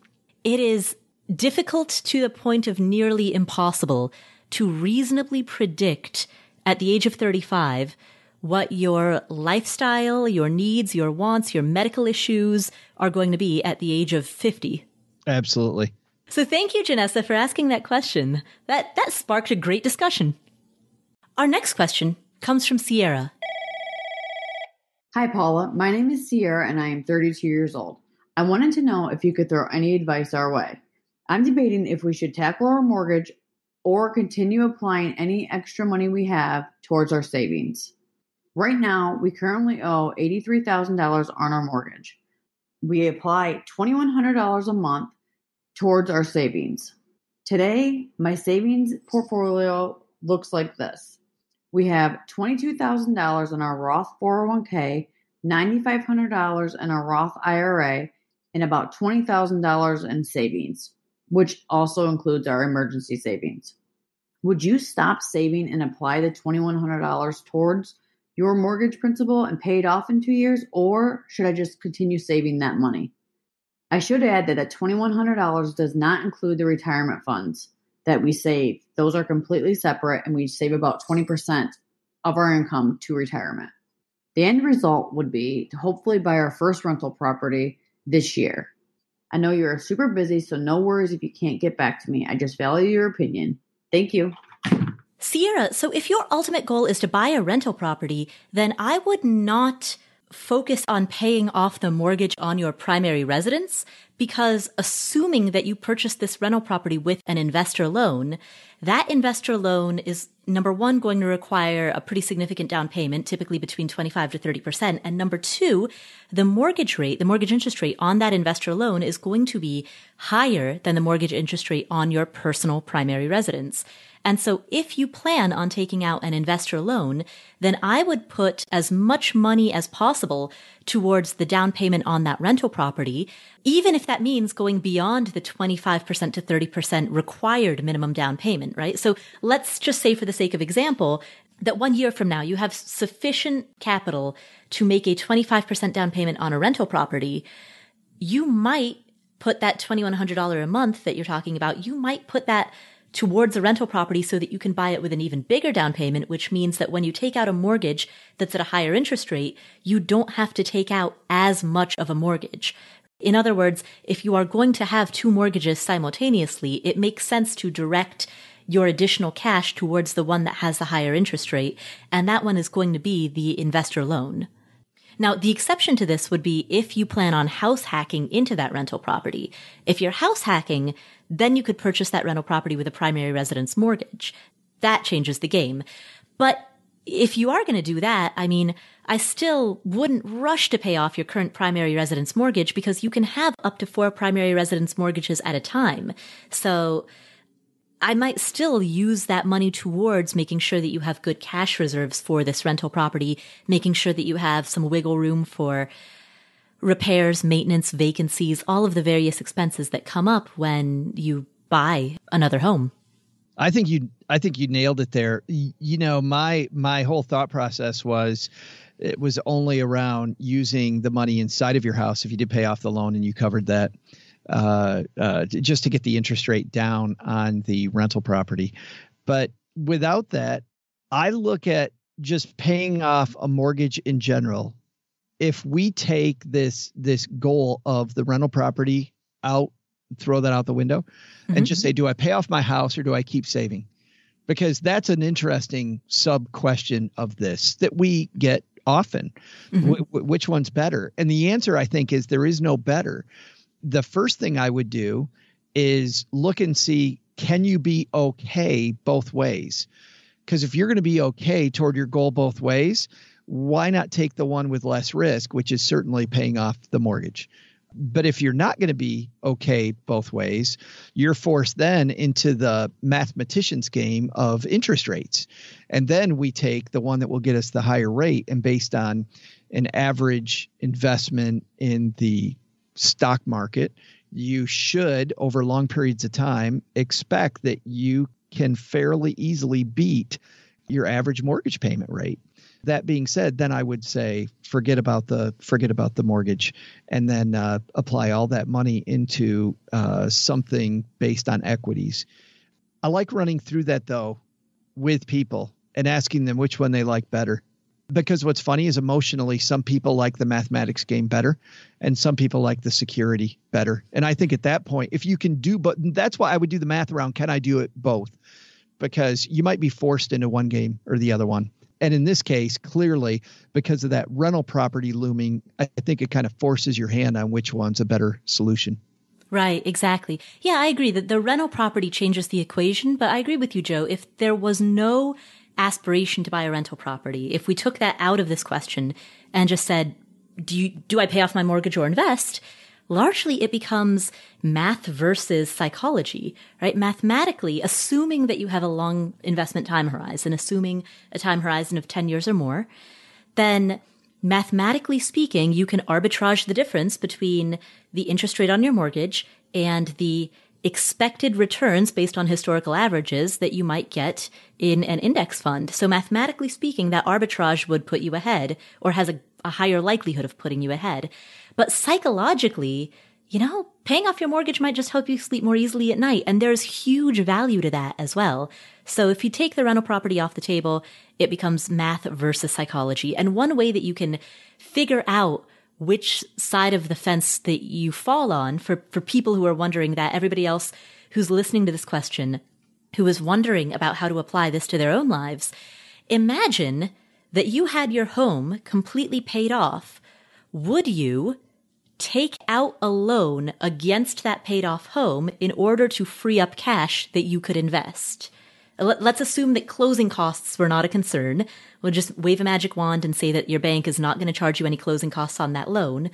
it is difficult to the point of nearly impossible to reasonably predict at the age of 35 what your lifestyle, your needs, your wants, your medical issues are going to be at the age of 50. Absolutely. So thank you, Jenessa, for asking that question. That, that sparked a great discussion. Our next question comes from Sierra. Hi, Paula. My name is Sierra and I am 32 years old. I wanted to know if you could throw any advice our way. I'm debating if we should tackle our mortgage or continue applying any extra money we have towards our savings. Right now, we currently owe $83,000 on our mortgage. We apply $2,100 a month towards our savings. Today, my savings portfolio looks like this. We have $22,000 in our Roth 401k, $9,500 in our Roth IRA, and about $20,000 in savings, which also includes our emergency savings. Would you stop saving and apply the $2,100 towards your mortgage principal and pay it off in two years, or should I just continue saving that money? I should add that the $2,100 does not include the retirement funds that we save. Those are completely separate, and we save about 20% of our income to retirement. The end result would be to hopefully buy our first rental property this year. I know you're super busy, so no worries if you can't get back to me. I just value your opinion. Thank you. Sierra, so if your ultimate goal is to buy a rental property, then I would not focus on paying off the mortgage on your primary residence because assuming that you purchased this rental property with an investor loan, that investor loan is number one, going to require a pretty significant down payment, typically between 25 to 30%. And number two, the mortgage rate, the mortgage interest rate on that investor loan is going to be higher than the mortgage interest rate on your personal primary residence. And so if you plan on taking out an investor loan, then I would put as much money as possible towards the down payment on that rental property, even if that means going beyond the 25% to 30% required minimum down payment, right? So let's just say for the sake of example, that one year from now you have sufficient capital to make a 25% down payment on a rental property. You might put that $2,100 a month that you're talking about, you might put that towards a rental property so that you can buy it with an even bigger down payment, which means that when you take out a mortgage that's at a higher interest rate, you don't have to take out as much of a mortgage. In other words, if you are going to have two mortgages simultaneously, it makes sense to direct your additional cash towards the one that has the higher interest rate, and that one is going to be the investor loan. Now, the exception to this would be if you plan on house hacking into that rental property. If you're house hacking, then you could purchase that rental property with a primary residence mortgage. That changes the game. But if you are going to do that, I mean, I still wouldn't rush to pay off your current primary residence mortgage because you can have up to four primary residence mortgages at a time. So I might still use that money towards making sure that you have good cash reserves for this rental property, making sure that you have some wiggle room for repairs, maintenance, vacancies, all of the various expenses that come up when you buy another home. I think you I think you nailed it there. You know, my my whole thought process was it was only around using the money inside of your house if you did pay off the loan and you covered that uh, uh, just to get the interest rate down on the rental property. But without that, I look at just paying off a mortgage in general if we take this this goal of the rental property out, throw that out the window, mm-hmm. and just say, do I pay off my house or do I keep saving? Because that's an interesting sub question of this that we get often. Mm-hmm. W- w- which one's better? And the answer, I think, is there is no better. The first thing I would do is look and see can you be okay both ways? Because if you're going to be okay toward your goal both ways, why not take the one with less risk, which is certainly paying off the mortgage? But if you're not going to be okay both ways, you're forced then into the mathematician's game of interest rates. And then we take the one that will get us the higher rate and based on an average investment in the stock market, you should, over long periods of time, expect that you can fairly easily beat your average mortgage payment rate. That being said, then I would say forget about the forget about the mortgage, and then uh, apply all that money into uh, something based on equities. I like running through that though with people and asking them which one they like better. Because what's funny is emotionally, some people like the mathematics game better, and some people like the security better. And I think at that point, if you can do, but that's why I would do the math around can I do it both? Because you might be forced into one game or the other one. And in this case, clearly, because of that rental property looming, I think it kind of forces your hand on which one's a better solution. Right, exactly. Yeah, I agree that the rental property changes the equation, but I agree with you, Joe. If there was no aspiration to buy a rental property, if we took that out of this question and just said, do you, do I pay off my mortgage or invest? Largely it becomes math versus psychology, right? Mathematically, assuming that you have a long investment time horizon, assuming a time horizon of 10 years or more, then mathematically speaking, you can arbitrage the difference between the interest rate on your mortgage and the expected returns based on historical averages that you might get in an index fund. So mathematically speaking, that arbitrage would put you ahead or has a, a higher likelihood of putting you ahead. But psychologically, you know, paying off your mortgage might just help you sleep more easily at night. And there's huge value to that as well. So if you take the rental property off the table, it becomes math versus psychology. And one way that you can figure out which side of the fence that you fall on for, for people who are wondering that everybody else who's listening to this question, who is wondering about how to apply this to their own lives, imagine that you had your home completely paid off. Would you take out a loan against that paid off home in order to free up cash that you could invest? Let's assume that closing costs were not a concern. We'll just wave a magic wand and say that your bank is not going to charge you any closing costs on that loan.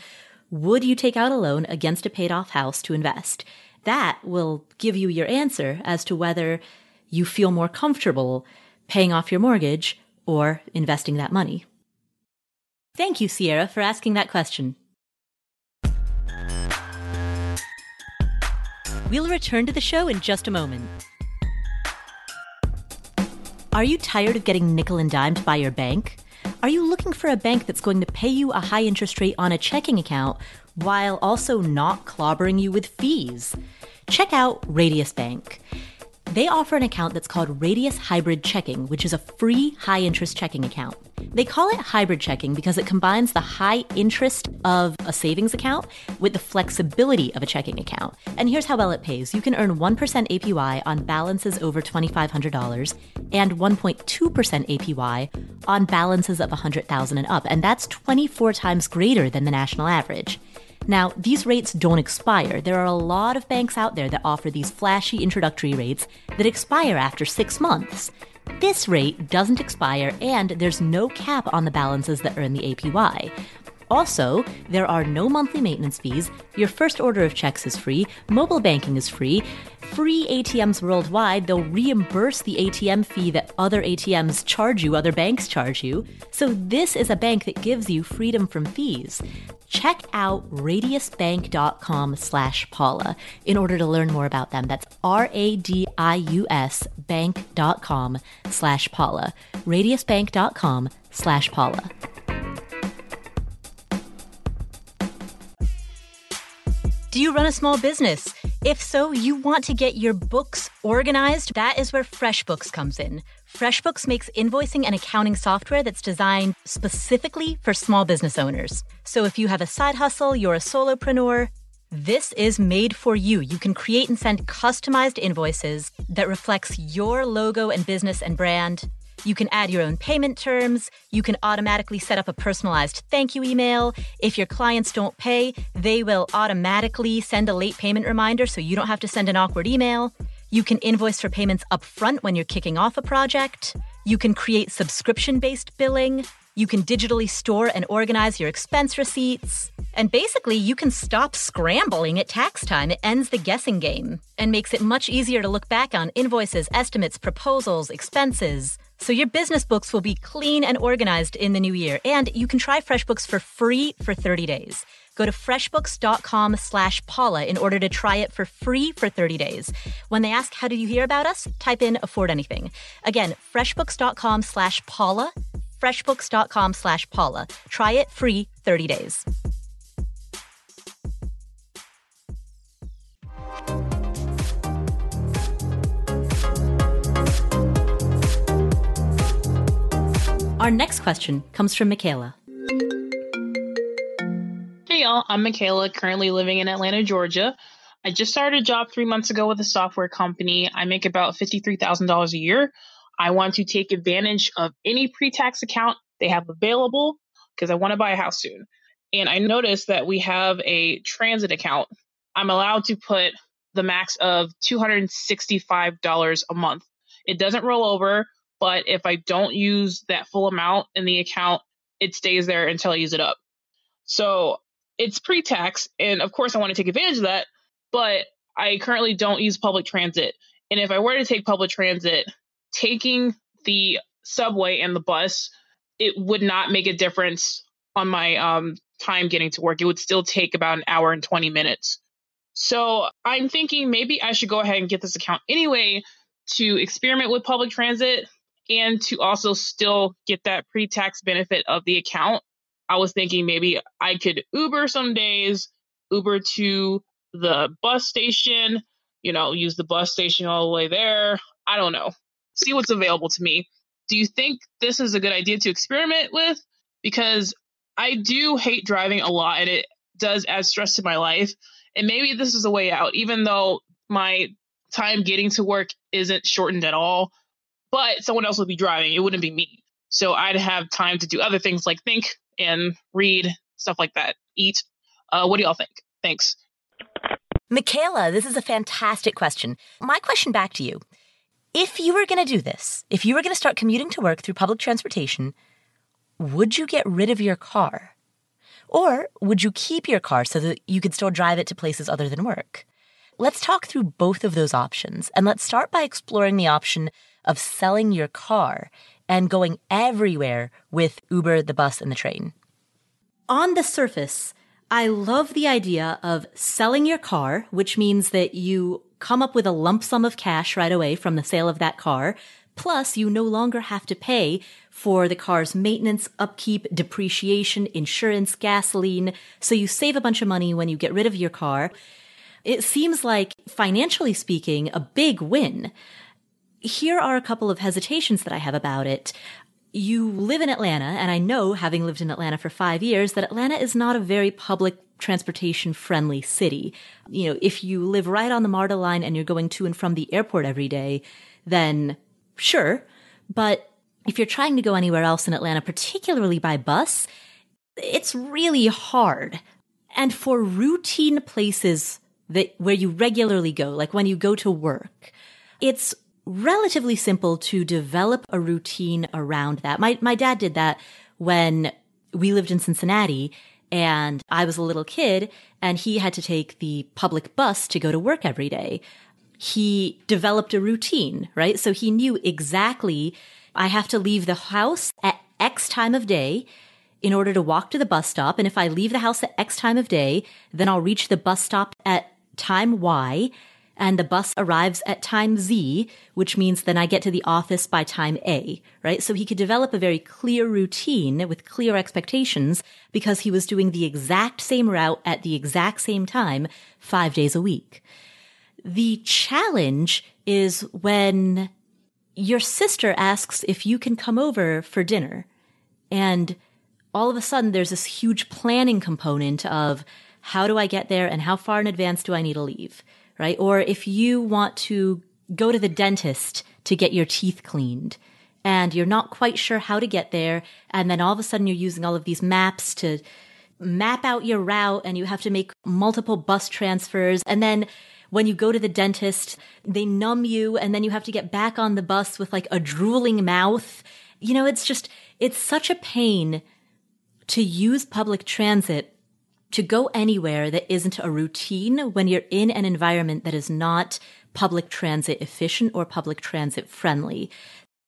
Would you take out a loan against a paid off house to invest? That will give you your answer as to whether you feel more comfortable paying off your mortgage or investing that money. Thank you, Sierra, for asking that question. We'll return to the show in just a moment. Are you tired of getting nickel and dimed by your bank? Are you looking for a bank that's going to pay you a high interest rate on a checking account while also not clobbering you with fees? Check out Radius Bank. They offer an account that's called Radius Hybrid Checking, which is a free high interest checking account. They call it hybrid checking because it combines the high interest of a savings account with the flexibility of a checking account. And here's how well it pays you can earn 1% APY on balances over $2,500 and 1.2% APY on balances of 100,000 and up. And that's 24 times greater than the national average. Now, these rates don't expire. There are a lot of banks out there that offer these flashy introductory rates that expire after six months. This rate doesn't expire and there's no cap on the balances that earn the APY. Also, there are no monthly maintenance fees, your first order of checks is free, mobile banking is free, free ATMs worldwide, they'll reimburse the ATM fee that other ATMs charge you, other banks charge you. So this is a bank that gives you freedom from fees. Check out radiusbank.com slash Paula in order to learn more about them. That's R-A-D-I-U-S bank.com slash Paula. radiusbank.com slash Paula. Do you run a small business? If so, you want to get your books organized. That is where FreshBooks comes in. FreshBooks makes invoicing and accounting software that's designed specifically for small business owners. So if you have a side hustle, you're a solopreneur, this is made for you. You can create and send customized invoices that reflects your logo and business and brand you can add your own payment terms. You can automatically set up a personalized thank you email. If your clients don't pay, they will automatically send a late payment reminder so you don't have to send an awkward email. You can invoice for payments upfront when you're kicking off a project. You can create subscription based billing. You can digitally store and organize your expense receipts. And basically, you can stop scrambling at tax time. It ends the guessing game and makes it much easier to look back on invoices, estimates, proposals, expenses. So your business books will be clean and organized in the new year. And you can try FreshBooks for free for 30 days. Go to freshbooks.com slash Paula in order to try it for free for 30 days. When they ask, how did you hear about us? Type in afford anything. Again, freshbooks.com slash Paula freshbooks.com slash Paula. Try it free 30 days. Our next question comes from Mikayla. Hey y'all, I'm Mikayla, currently living in Atlanta, Georgia. I just started a job three months ago with a software company. I make about $53,000 a year. I want to take advantage of any pre tax account they have available because I want to buy a house soon. And I noticed that we have a transit account. I'm allowed to put the max of $265 a month. It doesn't roll over, but if I don't use that full amount in the account, it stays there until I use it up. So it's pre tax. And of course, I want to take advantage of that, but I currently don't use public transit. And if I were to take public transit, taking the subway and the bus, it would not make a difference on my um, time getting to work. It would still take about an hour and 20 minutes. So I'm thinking maybe I should go ahead and get this account anyway to experiment with public transit and to also still get that pre tax benefit of the account. I was thinking maybe I could Uber some days, Uber to the bus station, you know, use the bus station all the way there. I don't know. See what's available to me. Do you think this is a good idea to experiment with? Because I do hate driving a lot and it does add stress to my life. And maybe this is a way out, even though my time getting to work isn't shortened at all but someone else would be driving. It wouldn't be me. So I'd have time to do other things like think and read, stuff like that, eat. Uh, what do y'all think? Thanks. Mikayla, this is a fantastic question. My question back to you. If you were going to do this, if you were going to start commuting to work through public transportation, would you get rid of your car? Or would you keep your car so that you could still drive it to places other than work? Let's talk through both of those options, and let's start by exploring the option of selling your car and going everywhere with Uber, the bus, and the train. On the surface, I love the idea of selling your car, which means that you come up with a lump sum of cash right away from the sale of that car. Plus, you no longer have to pay for the car's maintenance, upkeep, depreciation, insurance, gasoline. So you save a bunch of money when you get rid of your car. It seems like, financially speaking, a big win here are a couple of hesitations that I have about it. You live in Atlanta, and I know, having lived in Atlanta for five years, that Atlanta is not a very public transportation friendly city. You know, if you live right on the MARTA line and you're going to and from the airport every day, then sure. But if you're trying to go anywhere else in Atlanta, particularly by bus, it's really hard. And for routine places that where you regularly go, like when you go to work, it's relatively simple to develop a routine around that. My, my dad did that when we lived in Cincinnati and I was a little kid and he had to take the public bus to go to work every day. He developed a routine, right? So he knew exactly I have to leave the house at X time of day in order to walk to the bus stop. And if I leave the house at X time of day, then I'll reach the bus stop at time Y and the bus arrives at time Z, which means then I get to the office by time A, right? So he could develop a very clear routine with clear expectations because he was doing the exact same route at the exact same time five days a week. The challenge is when your sister asks if you can come over for dinner and all of a sudden there's this huge planning component of how do I get there and how far in advance do I need to leave? Right? Or if you want to go to the dentist to get your teeth cleaned and you're not quite sure how to get there. And then all of a sudden you're using all of these maps to map out your route and you have to make multiple bus transfers. And then when you go to the dentist, they numb you and then you have to get back on the bus with like a drooling mouth. You know, it's just, it's such a pain to use public transit to go anywhere that isn't a routine when you're in an environment that is not public transit efficient or public transit friendly.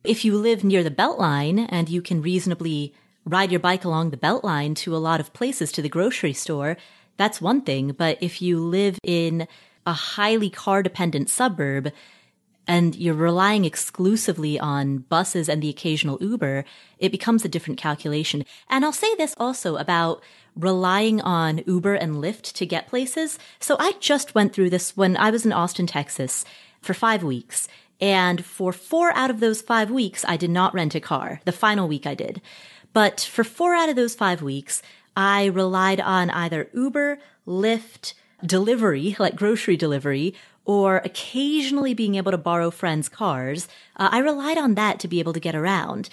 If you live near the Beltline and you can reasonably ride your bike along the Beltline to a lot of places to the grocery store, that's one thing. But if you live in a highly car dependent suburb, and you're relying exclusively on buses and the occasional Uber, it becomes a different calculation. And I'll say this also about relying on Uber and Lyft to get places. So I just went through this when I was in Austin, Texas for five weeks. And for four out of those five weeks, I did not rent a car. The final week I did. But for four out of those five weeks, I relied on either Uber, Lyft, delivery, like grocery delivery, or occasionally being able to borrow friends' cars. Uh, I relied on that to be able to get around.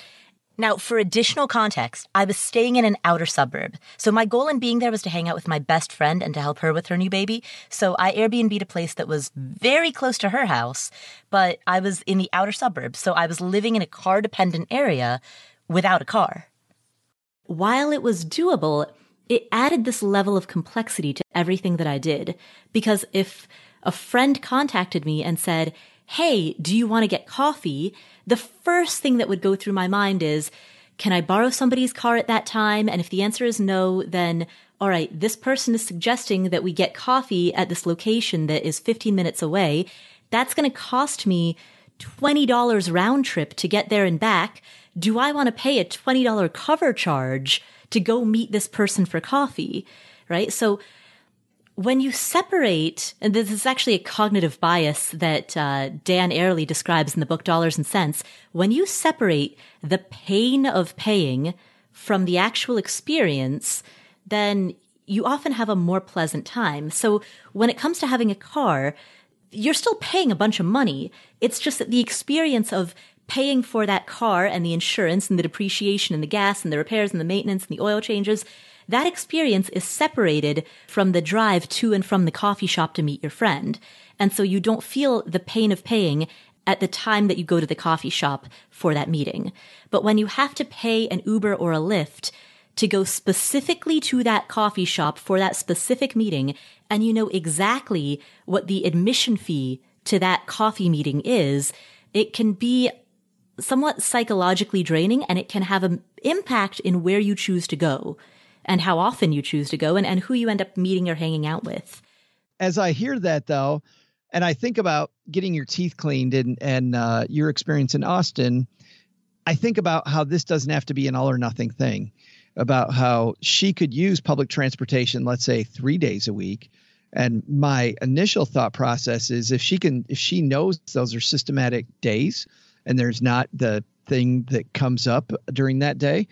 Now, for additional context, I was staying in an outer suburb. So my goal in being there was to hang out with my best friend and to help her with her new baby. So I Airbnb'd a place that was very close to her house, but I was in the outer suburb. So I was living in a car dependent area without a car. While it was doable, it added this level of complexity to everything that I did. Because if a friend contacted me and said, Hey, do you want to get coffee? The first thing that would go through my mind is, can I borrow somebody's car at that time? And if the answer is no, then all right, this person is suggesting that we get coffee at this location that is 15 minutes away. That's going to cost me $20 round trip to get there and back. Do I want to pay a $20 cover charge to go meet this person for coffee? Right. So when you separate, and this is actually a cognitive bias that uh, Dan Ariely describes in the book Dollars and Sense, when you separate the pain of paying from the actual experience, then you often have a more pleasant time. So when it comes to having a car, you're still paying a bunch of money. It's just that the experience of paying for that car and the insurance and the depreciation and the gas and the repairs and the maintenance and the oil changes, that experience is separated from the drive to and from the coffee shop to meet your friend. And so you don't feel the pain of paying at the time that you go to the coffee shop for that meeting. But when you have to pay an Uber or a Lyft to go specifically to that coffee shop for that specific meeting, and you know exactly what the admission fee to that coffee meeting is, it can be somewhat psychologically draining and it can have an impact in where you choose to go and how often you choose to go and, and who you end up meeting or hanging out with. As I hear that though, and I think about getting your teeth cleaned and, and uh, your experience in Austin, I think about how this doesn't have to be an all or nothing thing, about how she could use public transportation, let's say three days a week. And my initial thought process is if she can, if she knows those are systematic days and there's not the thing that comes up during that day,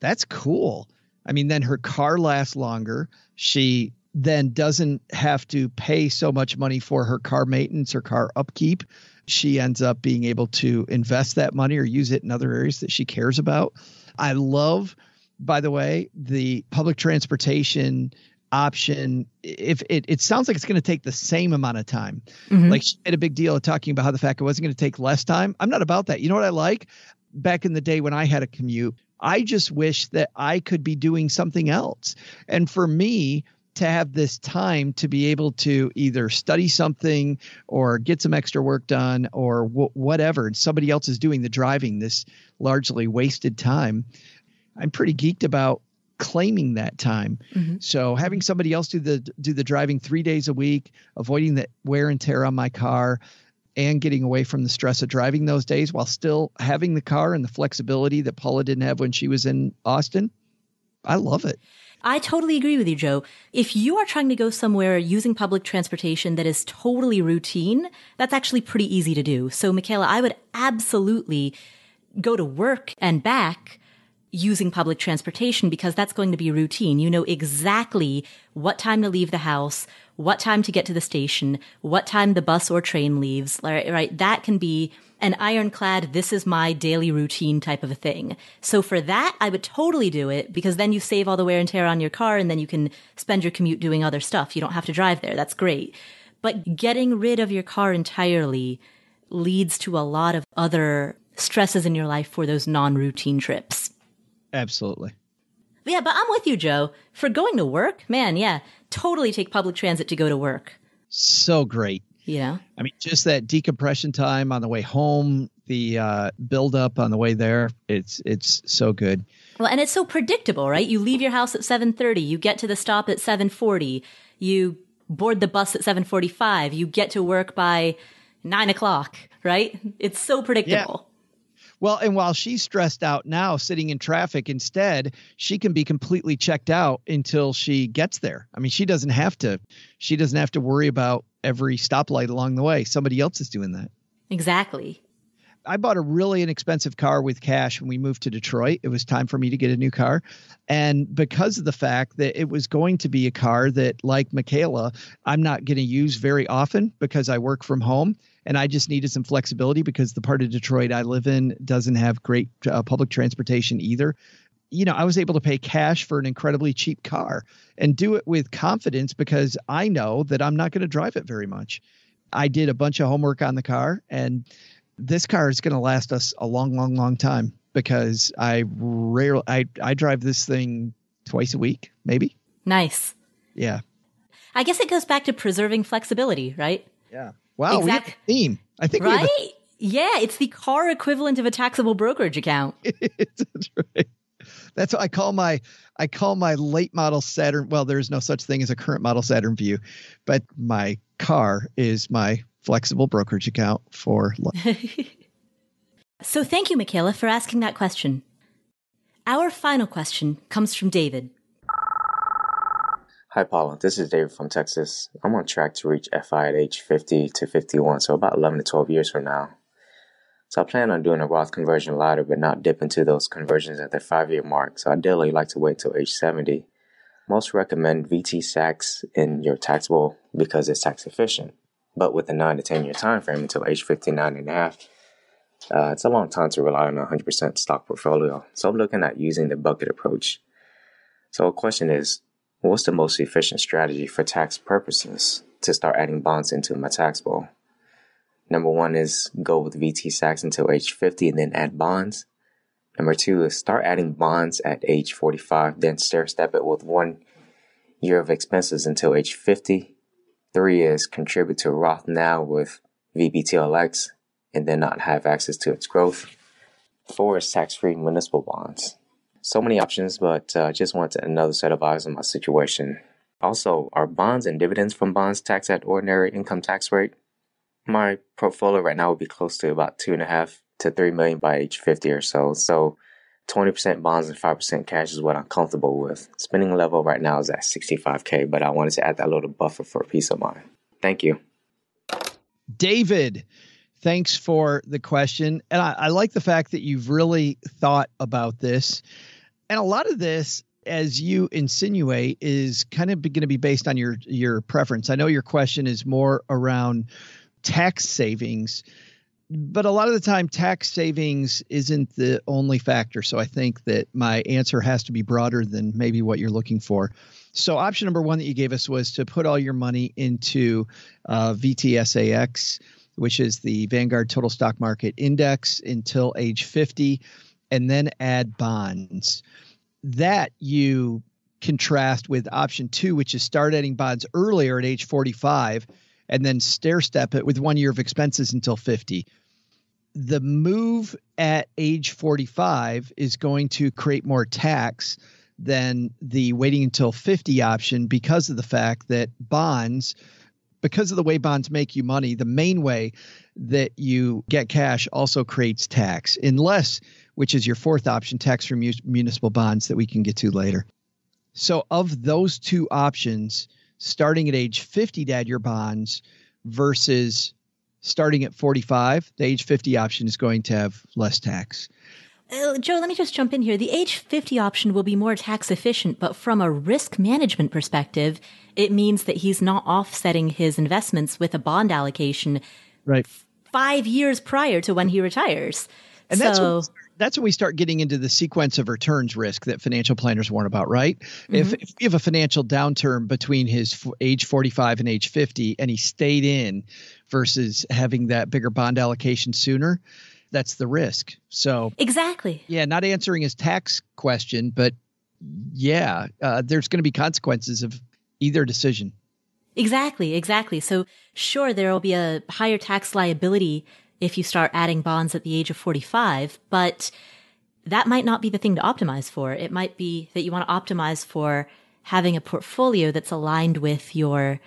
that's cool. I mean, then her car lasts longer. She then doesn't have to pay so much money for her car maintenance or car upkeep. She ends up being able to invest that money or use it in other areas that she cares about. I love, by the way, the public transportation option if it, it sounds like it's going to take the same amount of time mm-hmm. like she made a big deal of talking about how the fact it wasn't going to take less time i'm not about that you know what i like back in the day when i had a commute I just wish that I could be doing something else. And for me, to have this time to be able to either study something or get some extra work done or w- whatever, and somebody else is doing the driving, this largely wasted time. I'm pretty geeked about claiming that time. Mm-hmm. So having somebody else do the do the driving 3 days a week, avoiding the wear and tear on my car, and getting away from the stress of driving those days while still having the car and the flexibility that Paula didn't have when she was in Austin. I love it. I totally agree with you, Joe. If you are trying to go somewhere using public transportation that is totally routine, that's actually pretty easy to do. So, Mikayla, I would absolutely go to work and back using public transportation because that's going to be routine. You know exactly what time to leave the house, what time to get to the station, what time the bus or train leaves, right? That can be an ironclad, this is my daily routine type of a thing. So for that, I would totally do it because then you save all the wear and tear on your car and then you can spend your commute doing other stuff. You don't have to drive there. That's great. But getting rid of your car entirely leads to a lot of other stresses in your life for those non-routine trips. Absolutely. Yeah, but I'm with you, Joe. For going to work, man, yeah, totally take public transit to go to work. So great. Yeah. I mean, just that decompression time on the way home, the uh, build up on the way there. It's it's so good. Well, and it's so predictable, right? You leave your house at 7:30, you get to the stop at 7:40, you board the bus at 7:45, you get to work by nine o'clock, right? It's so predictable. Yeah. Well, and while she's stressed out now sitting in traffic, instead, she can be completely checked out until she gets there. I mean, she doesn't have to she doesn't have to worry about every stoplight along the way. Somebody else is doing that. Exactly. I bought a really inexpensive car with cash when we moved to Detroit. It was time for me to get a new car. And because of the fact that it was going to be a car that, like Mikayla, I'm not going to use very often because I work from home and I just needed some flexibility because the part of Detroit I live in doesn't have great uh, public transportation either. You know, I was able to pay cash for an incredibly cheap car and do it with confidence because I know that I'm not going to drive it very much. I did a bunch of homework on the car and this car is going to last us a long, long, long time because I rarely I I drive this thing twice a week, maybe. Nice. Yeah. I guess it goes back to preserving flexibility, right? Yeah. Wow. Exact- we theme. I think right. A- yeah, it's the car equivalent of a taxable brokerage account. [laughs] That's right. That's what I call my I call my late model Saturn. Well, there's no such thing as a current model Saturn Vue, but my car is my flexible brokerage account for. [laughs] so thank you, Mikayla, for asking that question. Our final question comes from David. Hi, Paula. This is David from Texas. I'm on track to reach FI at age 50 to 51, so about 11 to 12 years from now. So I plan on doing a Roth conversion ladder, but not dip into those conversions at the five year mark. So ideally, like to wait till age 70. Most recommend VTSAX in your taxable because it's tax efficient. But with a nine to 10 year time frame until age 59 and a half, uh, it's a long time to rely on a 100% stock portfolio. So I'm looking at using the bucket approach. So the question is, what's the most efficient strategy for tax purposes to start adding bonds into my tax taxable? Number one is go with VTSAX until age 50 and then add bonds. Number two is start adding bonds at age 45, then stair step it with one year of expenses until age 50 Three is contribute to Roth now with VBTLX and then not have access to its growth. Four is tax free municipal bonds. So many options, but uh, just wanted another set of eyes on my situation. Also, are bonds and dividends from bonds taxed at ordinary income tax rate? My portfolio right now would be close to about two and a half to three million by age 50 or so. So 20% bonds and 5% cash is what I'm comfortable with. Spending level right now is at 65K, but I wanted to add that little buffer for peace of mind. Thank you. David, thanks for the question. And I, I like the fact that you've really thought about this. And a lot of this, as you insinuate, is kind of going to be based on your your preference. I know your question is more around tax savings but a lot of the time tax savings isn't the only factor. So i think that my answer has to be broader than maybe what you're looking for. So option number one that you gave us was to put all your money into uh, vtsax which is the vanguard total stock market index until age 50 and then add bonds that you contrast with option two which is start adding bonds earlier at age 45 and then stair step it with one year of expenses until 50. The move at age 45 is going to create more tax than the waiting until 50 option because of the fact that bonds, because of the way bonds make you money, the main way that you get cash also creates tax, unless, which is your fourth option, tax from municipal bonds that we can get to later. So, of those two options, starting at age 50 to add your bonds versus starting at 45, the age 50 option is going to have less tax. Uh, Joe, let me just jump in here. The age 50 option will be more tax efficient, but from a risk management perspective, it means that he's not offsetting his investments with a bond allocation right five years prior to when he retires. And so, that's what, that's when we start getting into the sequence of returns risk that financial planners warn about, right? Mm-hmm. If, if you have a financial downturn between his f- age 45 and age 50 and he stayed in versus having that bigger bond allocation sooner, that's the risk. So, exactly. Yeah, not answering his tax question, but yeah, uh, there's going to be consequences of either decision. Exactly, exactly. So, sure, there will be a higher tax liability if you start adding bonds at the age of 45, but that might not be the thing to optimize for. It might be that you want to optimize for having a portfolio that's aligned with your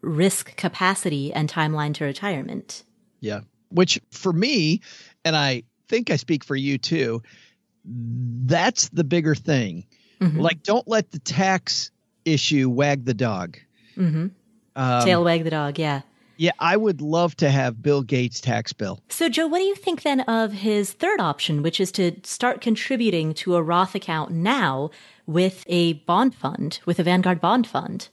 risk capacity and timeline to retirement. Yeah. which for me, and I think I speak for you too, that's the bigger thing. Mm-hmm. Like, don't let the tax issue wag the dog. Mm-hmm. Um, Tail wag the dog, yeah. Yeah, I would love to have Bill Gates' tax bill. So, Joe, what do you think then of his third option, which is to start contributing to a Roth account now with a bond fund, with a Vanguard bond fund?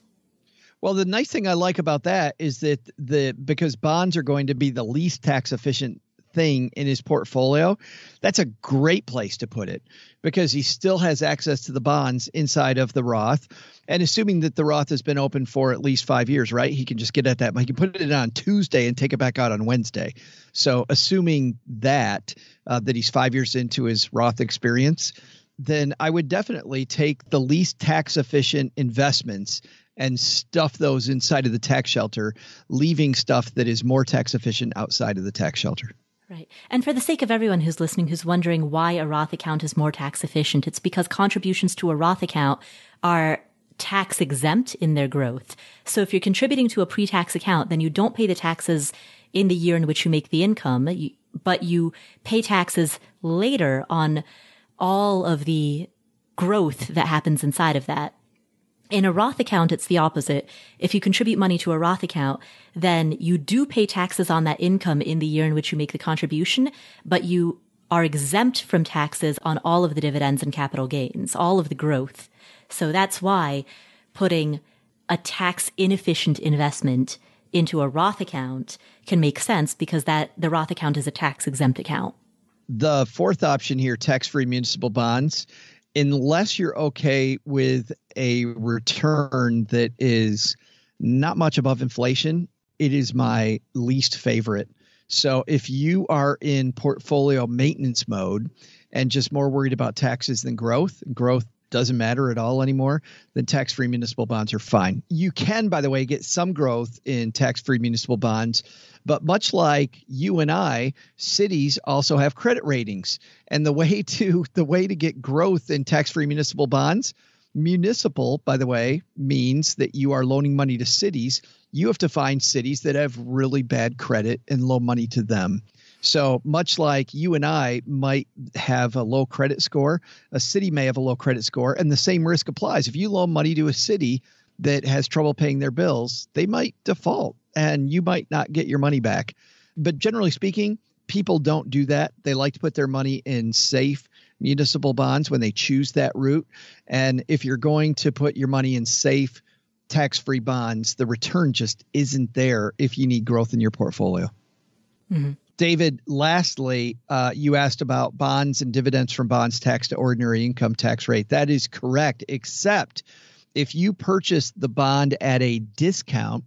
Well, the nice thing I like about that is that the because bonds are going to be the least tax efficient thing in his portfolio, that's a great place to put it because he still has access to the bonds inside of the Roth. And assuming that the Roth has been open for at least five years, right? He can just get at that. He can put it on Tuesday and take it back out on Wednesday. So, assuming that uh, that he's five years into his Roth experience, then I would definitely take the least tax efficient investments and stuff those inside of the tax shelter, leaving stuff that is more tax efficient outside of the tax shelter. Right. And for the sake of everyone who's listening who's wondering why a Roth account is more tax efficient, it's because contributions to a Roth account are tax exempt in their growth. So if you're contributing to a pre-tax account, then you don't pay the taxes in the year in which you make the income, but you pay taxes later on all of the growth that happens inside of that. In a Roth account, it's the opposite. If you contribute money to a Roth account, then you do pay taxes on that income in the year in which you make the contribution, but you are exempt from taxes on all of the dividends and capital gains, all of the growth. So that's why putting a tax inefficient investment into a Roth account can make sense because that the Roth account is a tax exempt account. The fourth option here, tax free municipal bonds, unless you're okay with a return that is not much above inflation, it is my least favorite. So if you are in portfolio maintenance mode and just more worried about taxes than growth, growth doesn't matter at all anymore, then tax free municipal bonds are fine. You can, by the way, get some growth in tax free municipal bonds but much like you and I, cities also have credit ratings. And the way to [laughs] the way to get growth in tax-free municipal bonds, municipal, by the way, means that you are loaning money to cities. You have to find cities that have really bad credit and loan money to them. So much like you and I might have a low credit score, a city may have a low credit score, and the same risk applies. If you loan money to a city that has trouble paying their bills, they might default and you might not get your money back. But generally speaking, people don't do that. They like to put their money in safe municipal bonds when they choose that route. And if you're going to put your money in safe, tax free bonds, the return just isn't there if you need growth in your portfolio. Mm-hmm. David, lastly, uh, you asked about bonds and dividends from bonds tax to ordinary income tax rate. That is correct, except if you purchase the bond at a discount,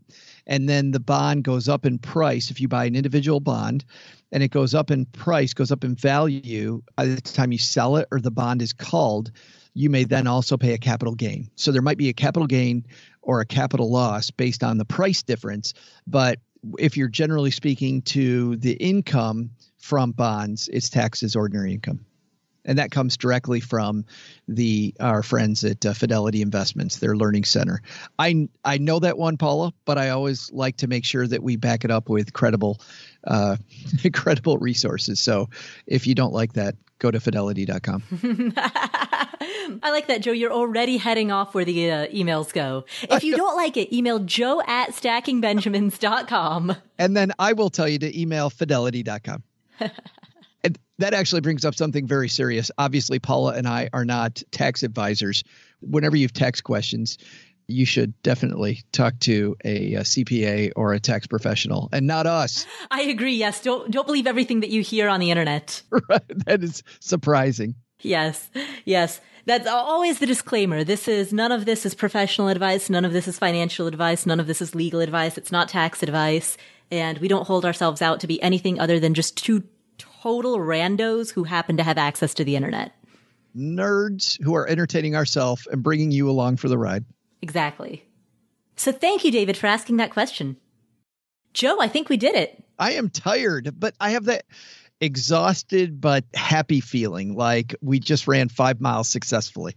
and then the bond goes up in price if you buy an individual bond and it goes up in price goes up in value by the time you sell it or the bond is called you may then also pay a capital gain so there might be a capital gain or a capital loss based on the price difference but if you're generally speaking to the income from bonds it's taxed as ordinary income and that comes directly from the our friends at uh, Fidelity Investments, their learning center. I I know that one, Paula, but I always like to make sure that we back it up with credible, uh, [laughs] credible resources. So if you don't like that, go to fidelity.com. [laughs] I like that, Joe. You're already heading off where the uh, emails go. If you don't like it, email joe at stackingbenjamins.com. And then I will tell you to email fidelity.com [laughs] that actually brings up something very serious. Obviously, Paula and I are not tax advisors. Whenever you have tax questions, you should definitely talk to a, a, CPA or a tax professional, and not us. I agree. Yes, don't don't believe everything that you hear on the internet. [laughs] That is surprising. Yes, yes. That's always the disclaimer. This is none of this is professional advice. None of this is financial advice. None of this is legal advice. It's not tax advice. And we don't hold ourselves out to be anything other than just two total randos who happen to have access to the internet. Nerds who are entertaining ourselves and bringing you along for the ride. Exactly. So thank you, David, for asking that question. Joe, I think we did it. I am tired, but I have that exhausted but happy feeling like we just ran five miles successfully.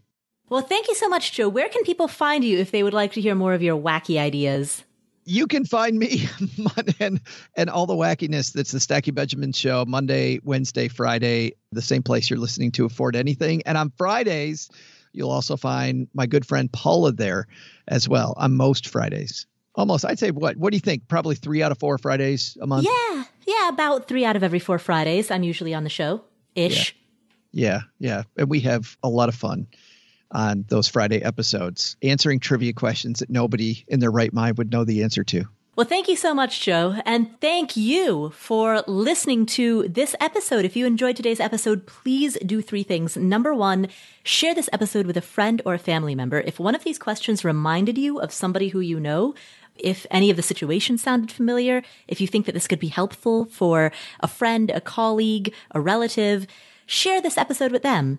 Well, thank you so much, Joe. Where can people find you if they would like to hear more of your wacky ideas? you can find me [laughs] and and all the wackiness that's the Stacking Benjamins show Monday, Wednesday, Friday, the same place you're listening to Afford Anything. And on Fridays, you'll also find my good friend Paula there as well on most Fridays. Almost, I'd say what? What do you think? Probably three out of four Fridays a month. Yeah, yeah, about three out of every four Fridays. I'm usually on the show ish. Yeah. yeah, yeah, and we have a lot of fun on those Friday episodes, answering trivia questions that nobody in their right mind would know the answer to. Well, thank you so much, Joe. And thank you for listening to this episode. If you enjoyed today's episode, please do three things. Number one, share this episode with a friend or a family member. If one of these questions reminded you of somebody who you know, if any of the situations sounded familiar, if you think that this could be helpful for a friend, a colleague, a relative, share this episode with them.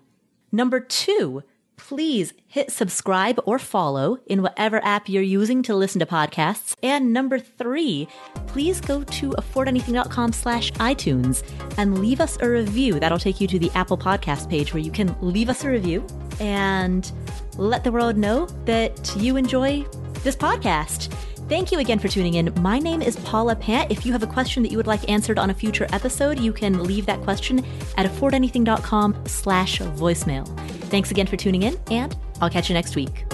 Number two, please hit subscribe or follow in whatever app you're using to listen to podcasts. And number three, please go to affordanything.com slash iTunes and leave us a review. That'll take you to the Apple podcast page where you can leave us a review and let the world know that you enjoy this podcast. Thank you again for tuning in. My name is Paula Pant. If you have a question that you would like answered on a future episode, you can leave that question at affordanything.com slash voicemail. Thanks again for tuning in, and I'll catch you next week.